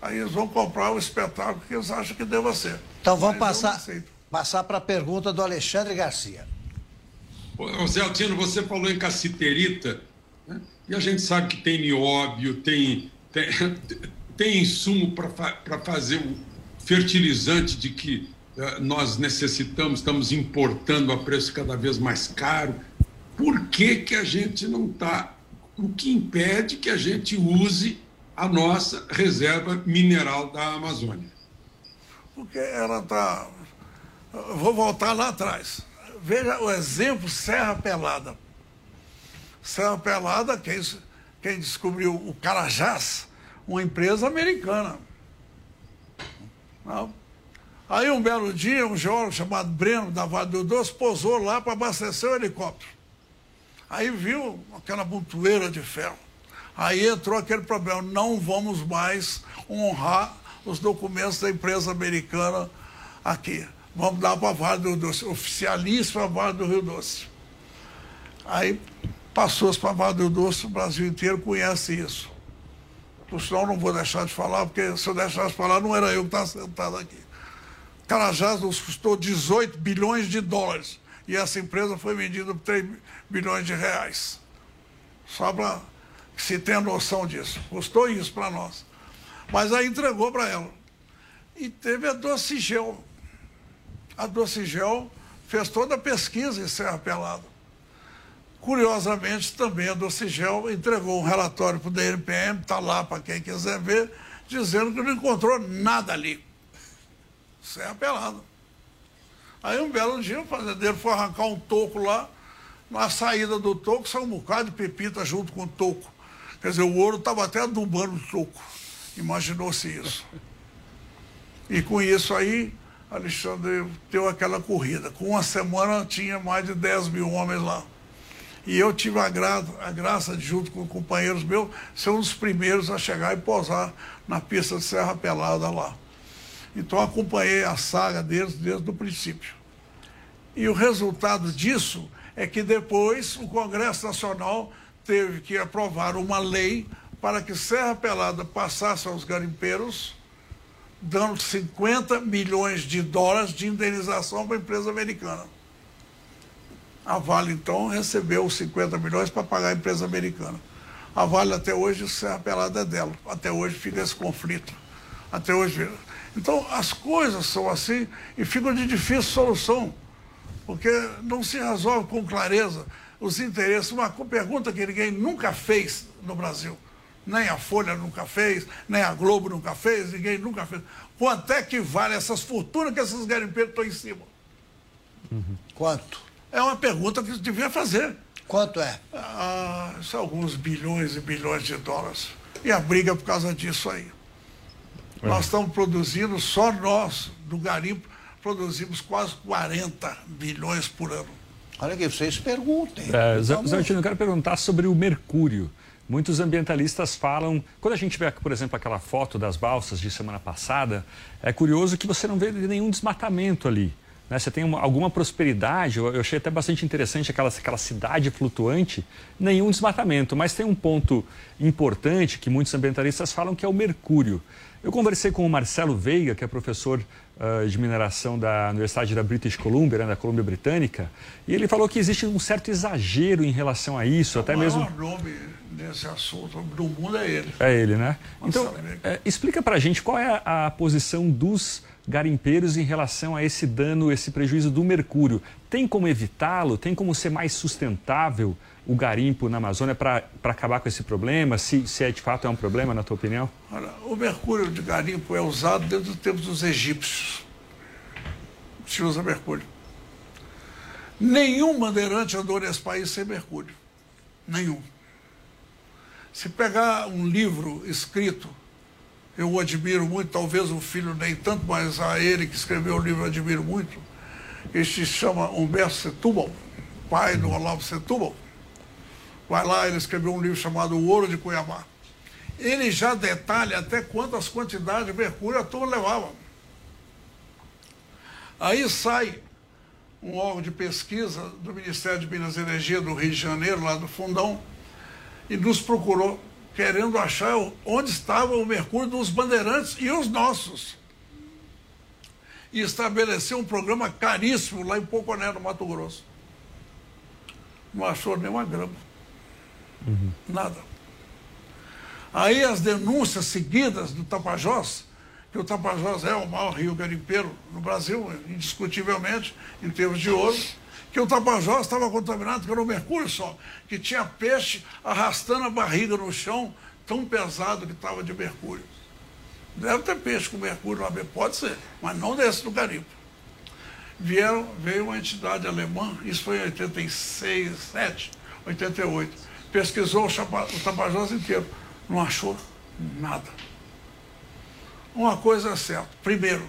Aí eles vão comprar o espetáculo que eles acham que deva ser. Então vamos passar, passar para a pergunta do Alexandre Garcia. Zé Altino, você falou em caciterita, né? e a gente sabe que tem nióbio, tem, tem, tem insumo para fazer o fertilizante de que uh, nós necessitamos, estamos importando a preço cada vez mais caro. Por que, que a gente não está? O que impede que a gente use a nossa reserva mineral da Amazônia? Porque ela está. Vou voltar lá atrás. Veja o exemplo Serra Pelada. Serra Pelada, quem, quem descobriu o Carajás, uma empresa americana. Não. Aí um belo dia, um geólogo chamado Breno, da Vale do Doce, posou lá para abastecer o helicóptero. Aí viu aquela montoeira de ferro. Aí entrou aquele problema, não vamos mais honrar os documentos da empresa americana aqui. Vamos dar para a Vale do Doce, oficialíssima Vale do Rio Doce. Aí passou-se para a Vale do Doce, o Brasil inteiro conhece isso. Por sinal, não vou deixar de falar, porque se eu deixasse de falar, não era eu que estava sentado aqui. Carajás nos custou 18 bilhões de dólares. E essa empresa foi vendida por 3 bilhões de reais. Só para que se tenha noção disso. Custou isso para nós. Mas aí entregou para ela. E teve a Docigel. A Docigel fez toda a pesquisa em Serra Pelada. Curiosamente, também a Docigel entregou um relatório para o DNPM, está lá para quem quiser ver, dizendo que não encontrou nada ali. Serra Pelada. Aí um belo dia o fazendeiro foi arrancar um toco lá, na saída do toco saiu um bocado de pepita junto com o toco. Quer dizer, o ouro estava até adubando o toco. Imaginou-se isso. E com isso aí, Alexandre deu aquela corrida. Com uma semana tinha mais de 10 mil homens lá. E eu tive a, gra a graça de, junto com companheiros meus, ser um dos primeiros a chegar e posar na pista de Serra Pelada lá. Então acompanhei a saga deles desde o princípio. E o resultado disso é que depois o Congresso Nacional teve que aprovar uma lei para que Serra Pelada passasse aos garimpeiros, dando 50 milhões de dólares de indenização para a empresa americana. A Vale, então, recebeu os 50 milhões para pagar a empresa americana. A Vale, até hoje, Serra Pelada é dela. Até hoje fica esse conflito. Até hoje. Então, as coisas são assim e ficam de difícil solução, porque não se resolve com clareza os interesses. Uma pergunta que ninguém nunca fez no Brasil. Nem a Folha nunca fez, nem a Globo nunca fez, ninguém nunca fez. Quanto é que vale essas fortunas que esses garimpeiros estão em cima? Uhum. Quanto? É uma pergunta que devia fazer. Quanto é? Ah, são alguns bilhões e bilhões de dólares. E a briga é por causa disso aí. É. Nós estamos produzindo, só nós, do garimpo, produzimos quase 40 bilhões por ano. Olha aqui, vocês perguntem. É, Zé, Zé eu quero perguntar sobre o mercúrio. Muitos ambientalistas falam, quando a gente vê, por exemplo, aquela foto das balsas de semana passada, é curioso que você não vê nenhum desmatamento ali. Né? Você tem uma, alguma prosperidade, eu, eu, achei até bastante interessante aquela, aquela cidade flutuante, nenhum desmatamento. Mas tem um ponto importante que muitos ambientalistas falam que é o mercúrio. Eu conversei com o Marcelo Veiga, que é professor uh, de mineração da Universidade da British Columbia, né, da Colômbia Britânica, e ele falou que existe um certo exagero em relação a isso, o até mesmo... O nome nesse assunto do mundo é ele. É ele, né? Então, é, explica pra gente qual é a, a posição dos garimpeiros em relação a esse dano, esse prejuízo do mercúrio. Tem como evitá-lo? Tem como ser mais sustentável o garimpo na Amazônia para acabar com esse problema? Se, se é de fato é um problema, na tua opinião? Olha, o mercúrio de garimpo é usado desde os tempos dos egípcios. se usa mercúrio. Nenhum bandeirante andou nesse país sem mercúrio. Nenhum. Se pegar um livro escrito, eu o admiro muito, talvez o filho nem tanto, mas a ele que escreveu o livro eu admiro muito. Este se chama Humberto Setúbal, pai do Olavo Setúbal. Vai lá, ele escreveu um livro chamado O Ouro de Cuiabá. Ele já detalha até quantas quantidades de mercúrio a turma levava. Aí sai um órgão de pesquisa do Ministério de Minas e Energia do Rio de Janeiro, lá do Fundão, e nos procurou querendo achar onde estava o mercúrio dos bandeirantes e os nossos. E estabeleceu um programa caríssimo lá em Poconé, no Mato Grosso. Não achou nenhuma grama. Uhum. Nada. Aí as denúncias seguidas do Tapajós, que o Tapajós é o maior rio garimpeiro no Brasil, indiscutivelmente, em termos de ouro, que o Tapajós estava contaminado pelo mercúrio só, que tinha peixe arrastando a barriga no chão, tão pesado que estava de mercúrio. Deve ter peixe com mercúrio lá, pode ser, mas não desse do garimpo. Vieram, veio uma entidade alemã, isso foi em 86, 7, 88, pesquisou o, o Tapajós inteiro, não achou nada. Uma coisa é certa, primeiro,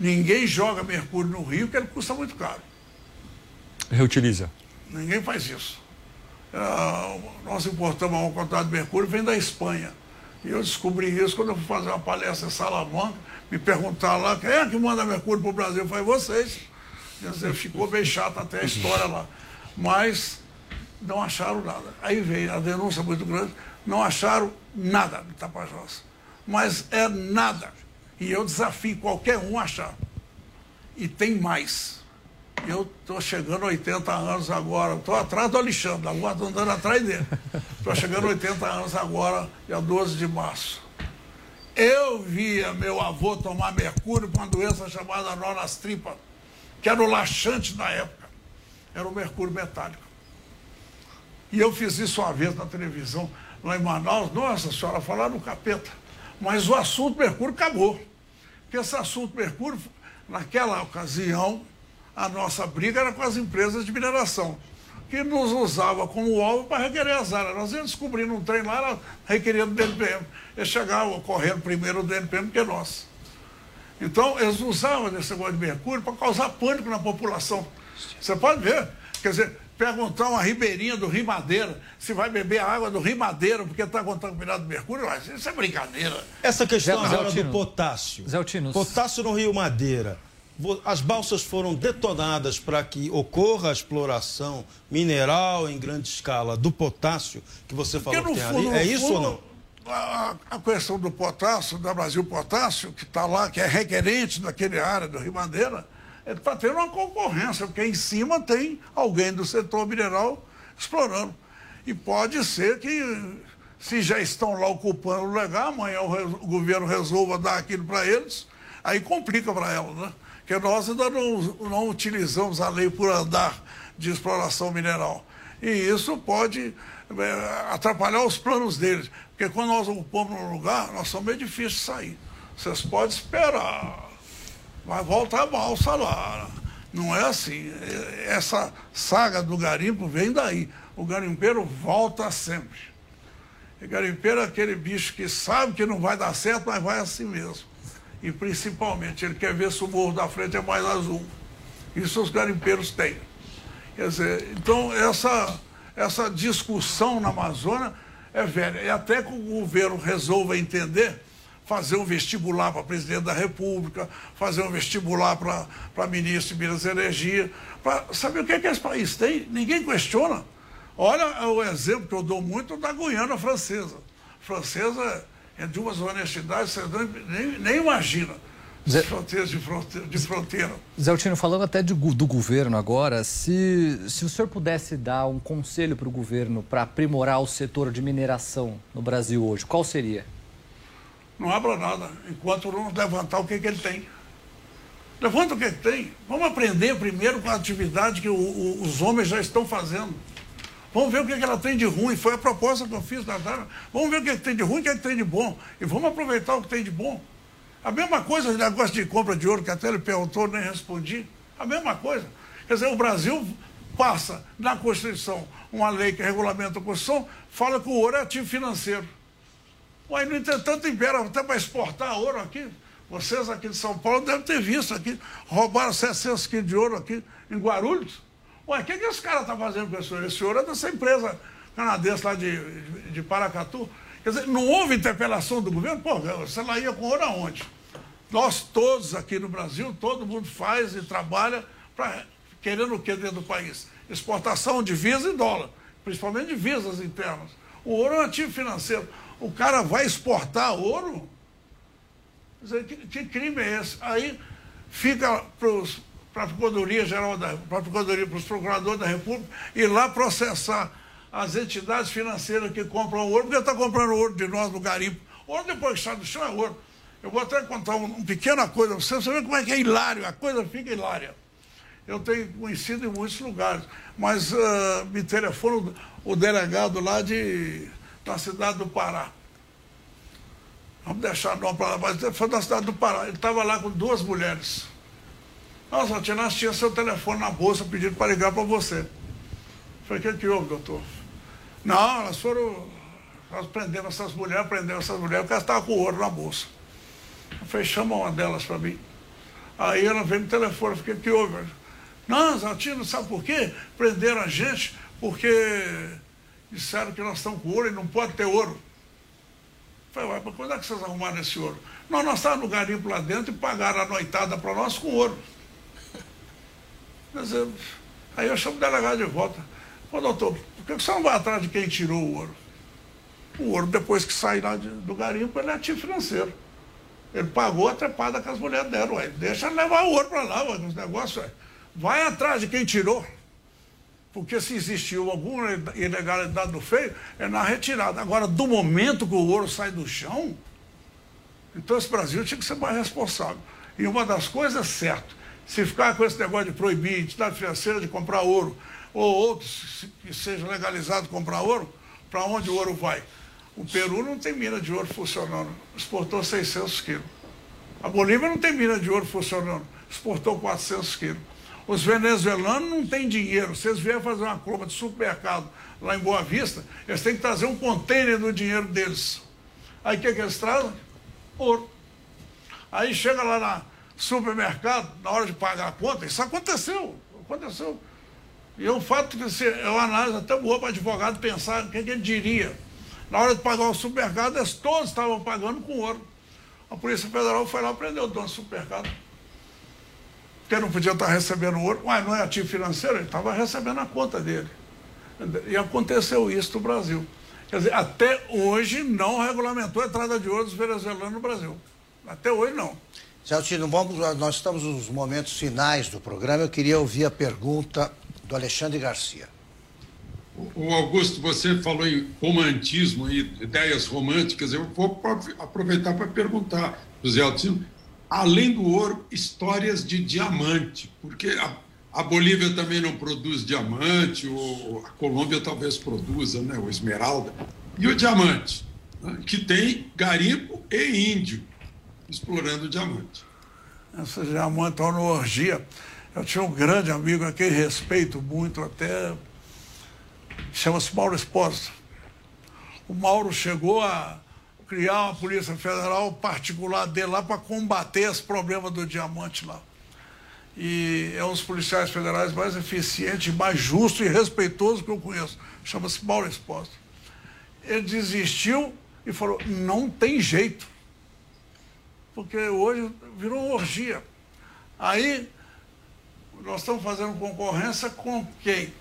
ninguém joga mercúrio no rio porque ele custa muito caro. Reutiliza. Ninguém faz isso. Uh, nós importamos uma quantidade de mercúrio, vem da Espanha. E eu descobri isso quando eu fui fazer uma palestra em Salamanca, me perguntaram lá, quem é que manda mercúrio para o Brasil? Eu falei, vocês. Dizer, ficou bem chato até a história lá. Mas não acharam nada. Aí veio a denúncia muito grande, não acharam nada no Tapajós. Mas é nada. E eu desafio qualquer um a achar. E tem mais. Eu estou chegando a 80 anos agora, estou atrás do Alexandre, agora estou andando atrás dele. Estou chegando a 80 anos agora, dia 12 de março. Eu via meu avô tomar mercúrio com uma doença chamada nó nas tripas, que era o laxante na época. Era o mercúrio metálico. E eu fiz isso uma vez na televisão, lá em Manaus. Nossa senhora, falaram no capeta. Mas o assunto mercúrio acabou. Porque esse assunto mercúrio, naquela ocasião, a nossa briga era com as empresas de mineração, que nos usava como alvo para requerer as áreas. Nós íamos descobrindo um trem lá, ela requeria do DNPM. Eles chegavam correndo primeiro o DNPM que nós. Então, eles usavam esse negócio de mercúrio para causar pânico na população. Você pode ver. Quer dizer, perguntar uma ribeirinha do Rio Madeira se vai beber a água do Rio Madeira porque está contaminado de mercúrio, isso é brincadeira. Essa questão Zé, agora do potássio. Zé Potássio no Rio Madeira as balsas foram detonadas para que ocorra a exploração mineral em grande escala do potássio que você falou que tem fundo, ali. É isso fundo, ou não? A, a, questão do potássio, da Brasil Potássio, que está lá, que é requerente daquele área do Rio Madeira, é para ter uma concorrência, porque em cima tem alguém do setor mineral explorando. E pode ser que, se já estão lá ocupando o lugar, amanhã o, o governo resolva dar aquilo para eles, aí complica para elas, né? Que nós ainda não, não utilizamos a lei por andar de exploração mineral. E isso pode é, atrapalhar os planos deles, porque quando nós ocupamos um lugar, nós somos meio difíceis de sair. Vocês podem esperar, vai voltar a balsa lá. Não é assim. Essa saga do garimpo vem daí. O garimpeiro volta sempre. O garimpeiro é aquele bicho que sabe que não vai dar certo, mas vai assim mesmo e principalmente ele quer ver se o morro da frente é mais azul. Isso os garimpeiros têm. Quer dizer, então essa, essa discussão na Amazônia é velha. E até que o governo resolva entender, fazer um vestibular para presidente da República, fazer um vestibular para ministro de Minas e Energia, para saber o que, é que esse país tem. Ninguém questiona. Olha o exemplo que eu dou muito da Guiana Francesa. francesa é de umas honestidades você nem, nem imagina. Zé... Fronteiras de fronteira, de fronteira. Zé Altino, falando até de, do governo agora, se, se o senhor pudesse dar um conselho para o governo para aprimorar o setor de mineração no Brasil hoje, qual seria? Não abra nada, enquanto não levantar o que, que ele tem. Levanta o que, que tem. Vamos aprender primeiro com a atividade que o, o, os homens já estão fazendo. Vamos ver o que, é que ela tem de ruim. Foi a proposta que eu fiz na Dara. Vamos ver o que, é que tem de ruim o que, é que tem de bom. E vamos aproveitar o que tem de bom. A mesma coisa o negócio de compra de ouro, que até ele perguntou, nem respondi. A mesma coisa. Quer dizer, o Brasil passa na Constituição uma lei que regulamenta a Constituição, fala que o ouro é ativo financeiro. Mas, no entretanto, impera até para exportar ouro aqui. Vocês aqui de São Paulo devem ter visto aqui. Roubaram 700 quilos de ouro aqui em Guarulhos. Ué, o que, que esse cara está fazendo com esse ouro? Esse ouro é dessa empresa canadense lá de, de Paracatu. Quer dizer, não houve interpelação do governo? Pô, você lá ia com ouro aonde? Nós todos aqui no Brasil, todo mundo faz e trabalha para querendo o que dentro do país? Exportação de divisa e dólar, principalmente divisas internas. O ouro é um ativo financeiro. O cara vai exportar ouro? Quer dizer, que, que crime é esse? Aí fica para a Procuradoria Geral da para os procuradores da República ir lá processar as entidades financeiras que compram ouro, porque está comprando ouro de nós no garimpo. Ouro depois que sai do chão é ouro. Eu vou até contar uma um pequena coisa para você, você vê como é que é hilário, a coisa fica hilária. Eu tenho conhecido em muitos lugares, mas uh, me telefona o, delegado lá de, da cidade do Pará. Vamos deixar o nome para lá, mas foi da cidade do Pará. Ele estava lá com duas mulheres. Nossa, Tia, nós tinha seu telefone na bolsa pedindo para ligar para você. Falei, o que, que houve, doutor? Não, elas foram. Nós prendemos essas mulheres, prendemos essas mulheres, porque elas estavam com ouro na bolsa. Eu falei, chama uma delas para mim. Aí ela veio no telefone, fiquei, que houve? Não, Zaltino, sabe por quê? Prenderam a gente porque disseram que nós estamos com ouro e não pode ter ouro. Falei, mas quando é que vocês arrumaram esse ouro? Não, nós estávamos no garimpo lá dentro e pagaram a noitada para nós com ouro. Dizer, aí eu chamo o delegado de volta. Ô doutor, por que você não vai atrás de quem tirou o ouro? O ouro, depois que sai lá de, do garimpo, ele é ativo financeiro. Ele pagou a trepada que as mulheres deram. Ué. Deixa levar o ouro para lá, ué, os negócios. Ué. Vai atrás de quem tirou. Porque se existiu alguma ilegalidade no feio, é na retirada. Agora, do momento que o ouro sai do chão, então esse Brasil tinha que ser mais responsável. E uma das coisas é se ficar com esse negócio de proibir entidade financeira de comprar ouro, ou outros que sejam legalizados comprar ouro, para onde o ouro vai? O Peru não tem mina de ouro funcionando, exportou 600 quilos. A Bolívia não tem mina de ouro funcionando, exportou 400 quilos. Os venezuelanos não têm dinheiro. Se eles vierem fazer uma compra de supermercado lá em Boa Vista, eles têm que trazer um contêiner do dinheiro deles. Aí o que, que eles trazem? Ouro. Aí chega lá na supermercado, na hora de pagar a conta, isso aconteceu. Aconteceu. E é um fato que se, é uma análise até boa para o advogado pensar o que, que ele diria. Na hora de pagar o supermercado, eles todos estavam pagando com ouro. A Polícia Federal foi lá e prendeu o dono do supermercado. Porque não podia estar recebendo ouro. Mas não é ativo financeiro, ele estava recebendo a conta dele. E aconteceu isso no Brasil. Quer dizer, até hoje não regulamentou a entrada de ouro dos venezuelanos no Brasil. Até hoje não. Celtino, vamos, nós estamos nos momentos finais do programa. Eu queria ouvir a pergunta do Alexandre Garcia. O Augusto, você falou em romantismo e ideias românticas. Eu vou aproveitar para perguntar para o Zé Altino, além do ouro, histórias de diamante, porque a, a Bolívia também não produz diamante, ou a Colômbia talvez produza, né, o esmeralda. E o diamante, né, que tem garimpo e índio explorando o diamante. Essa diamante é uma orgia. Eu tinha um grande amigo a quem respeito muito, até chama-se Mauro Esposa. O Mauro chegou a criar uma Polícia Federal particular dele lá para combater os problemas do diamante lá. E é um dos policiais federais mais eficientes, mais justo e respeitoso que eu conheço. Chama-se Mauro Esposa. Ele desistiu e falou: não tem jeito. Porque hoje virou orgia. Aí nós estamos fazendo concorrência com quem?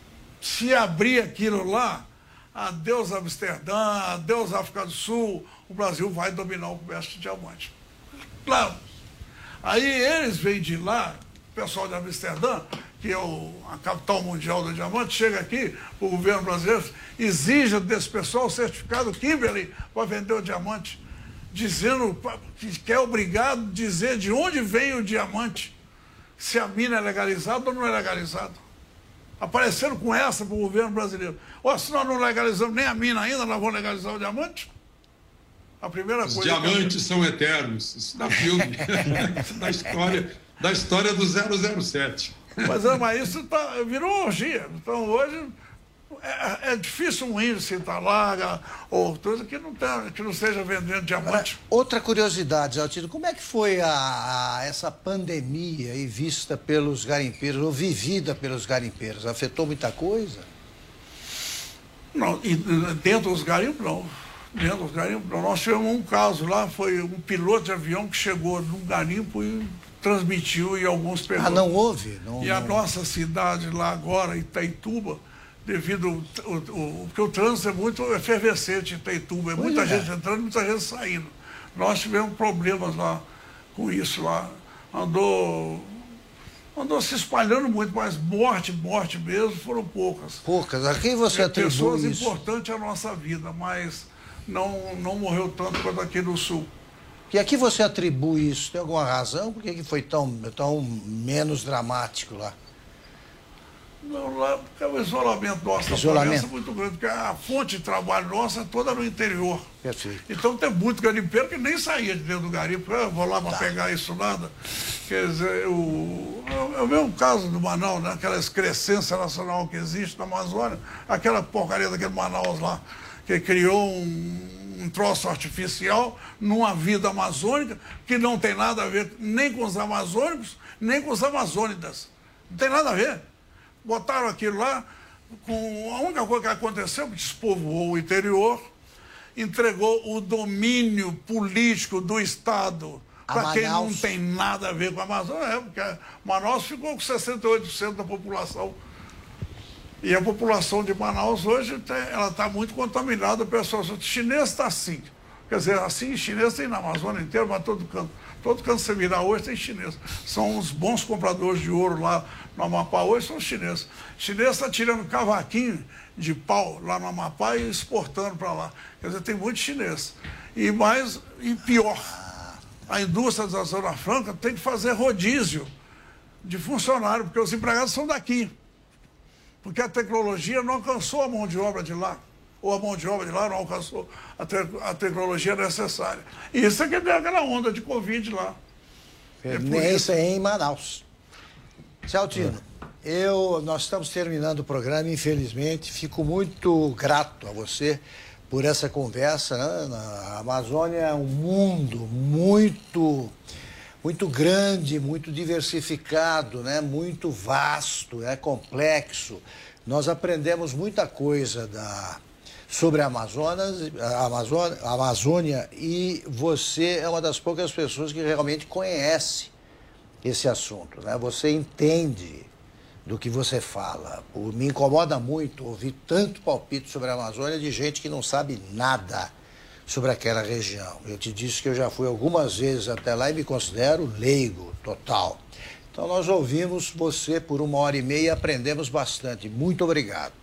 Se abrir aquilo lá, adeus Amsterdã, adeus África do Sul, o Brasil vai dominar o comércio de diamante. Claro. Aí eles vêm de lá, o pessoal de Amsterdã, que é o, a capital mundial do diamante, chega aqui, o governo brasileiro exige desse pessoal o certificado Kimberley para vender o diamante, dizendo que é obrigado a dizer de onde vem o diamante se a mina é legalizada ou não é legalizada. Apareceram com essa para o governo brasileiro. Ó, se nós não legalizamos nem a mina ainda, nós vamos legalizar o diamante? A primeira Os coisa. diamantes são eternos. Isso dá filme. da, história, da história do 007. Mas, é, mas isso tá, virou orgia. Então hoje é, é, difícil um se lá ou tudo que não, tem, que não seja vendendo diamante. outra curiosidade, Altino, como é que foi a, a, essa pandemia aí vista pelos garimpeiros, ou vivida pelos garimpeiros? Afetou muita coisa? Não, dentro dos garimpos não. Dentro dos garimpos não. Nós tivemos um caso lá, foi um piloto de avião que chegou num garimpo e transmitiu e alguns pegou. Ah, não houve? Não, e a nossa cidade lá agora, Itaituba, devido o, o, porque o trânsito é muito efervescente em Itaituba, é muita é. gente entrando, muita gente saindo. Nós tivemos problemas lá com isso lá. Andou andou se espalhando muito, mas morte, morte mesmo, foram poucas. Poucas. A quem você é, atribui Pessoas isso? importantes à nossa vida, mas não, não morreu tanto quanto aqui no Sul. E a que você atribui isso? Tem alguma razão? Por que, que foi tão, tão menos dramático lá? Não, lá, porque o isolamento nosso isolamento. é muito grande, porque a fonte de trabalho nossa é toda no interior. Perfeito. Então tem muito garimpeiro que nem saía de dentro do garimpo, eu vou lá para tá. pegar isso nada. Quer dizer, o, é o mesmo caso do Manaus, né? aquela excrescência nacional que existe na Amazônia, aquela porcaria daquele Manaus lá, que criou um, um troço artificial numa vida amazônica que não tem nada a ver nem com os amazônicos, nem com os amazônidas. Não tem nada a ver botaram aquilo lá, com a única coisa que aconteceu, que despovoou o interior, entregou o domínio político do Estado para quem não tem nada a ver com a Amazônia, é, porque Manaus ficou com 68% da população. E a população de Manaus hoje ela está muito contaminada. O pessoal chinês está assim. Quer dizer, assim, chinês tem na Amazônia inteira, mas todo canto. Todo canto que você virar hoje tem chinês. São os bons compradores de ouro lá no Amapá hoje, são chineses. O chinês está tirando cavaquinho de pau lá no Amapá e exportando para lá. Quer dizer, tem muito chinês. E mais, e pior, a indústria da Zona Franca tem que fazer rodízio de funcionário, porque os empregados são daqui. Porque a tecnologia não alcançou a mão de obra de lá ou a mão de obra de lá não alcançou a, te a tecnologia necessária. E isso é que deu aquela onda de Covid lá. É, é isso aí em Manaus. Celtino, é. eu, nós estamos terminando o programa, infelizmente. Fico muito grato a você por essa conversa. Né? A Amazônia é um mundo muito muito grande, muito diversificado, né? muito vasto, é complexo. Nós aprendemos muita coisa da, sobre a Amazonas, a Amazônia, a Amazônia e você é uma das poucas pessoas que realmente conhece esse assunto, né? Você entende do que você fala. Me incomoda muito ouvir tanto palpite sobre a Amazônia de gente que não sabe nada sobre aquela região. Eu te disse que eu já fui algumas vezes até lá e me considero leigo total. Então nós ouvimos você por uma hora e meia e aprendemos bastante. Muito obrigado.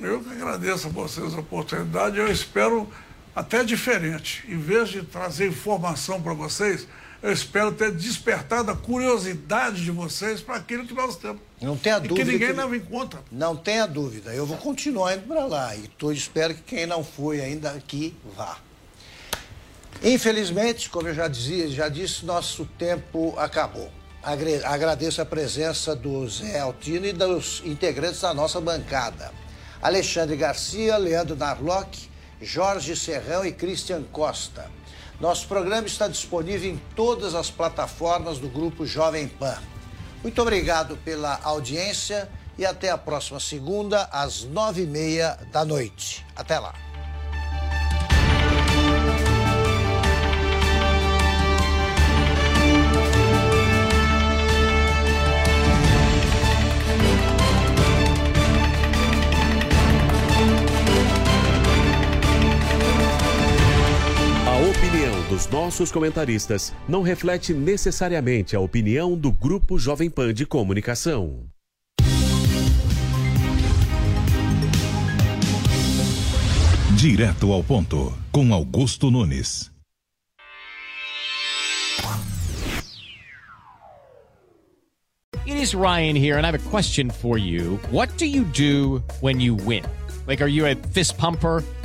Eu que agradeço a vocês a oportunidade. Eu espero até diferente. Em vez de trazer informação para vocês, eu espero ter despertado a curiosidade de vocês para aquilo que nós temos. Não tenha e dúvida. que ninguém que... leva em conta. Não tenha dúvida. Eu vou continuar indo para lá. E tô, espero que quem não foi ainda aqui vá. Infelizmente, como eu já dizia, já disse, nosso tempo acabou. Agradeço a presença do Zé Altino e dos integrantes da nossa bancada. Alexandre Garcia, Leandro Narlock, Jorge Serrão e Christian Costa. Nosso programa está disponível em todas as plataformas do Grupo Jovem Pan. Muito obrigado pela audiência e até a próxima segunda, às nove e meia da noite. Até lá. Dos nossos comentaristas não reflete necessariamente a opinião do Grupo Jovem Pan de Comunicação. Direto ao ponto, com Augusto Nunes. It is Ryan here, and I have a question for you. What do you do when you win? Like, are you a fist pumper?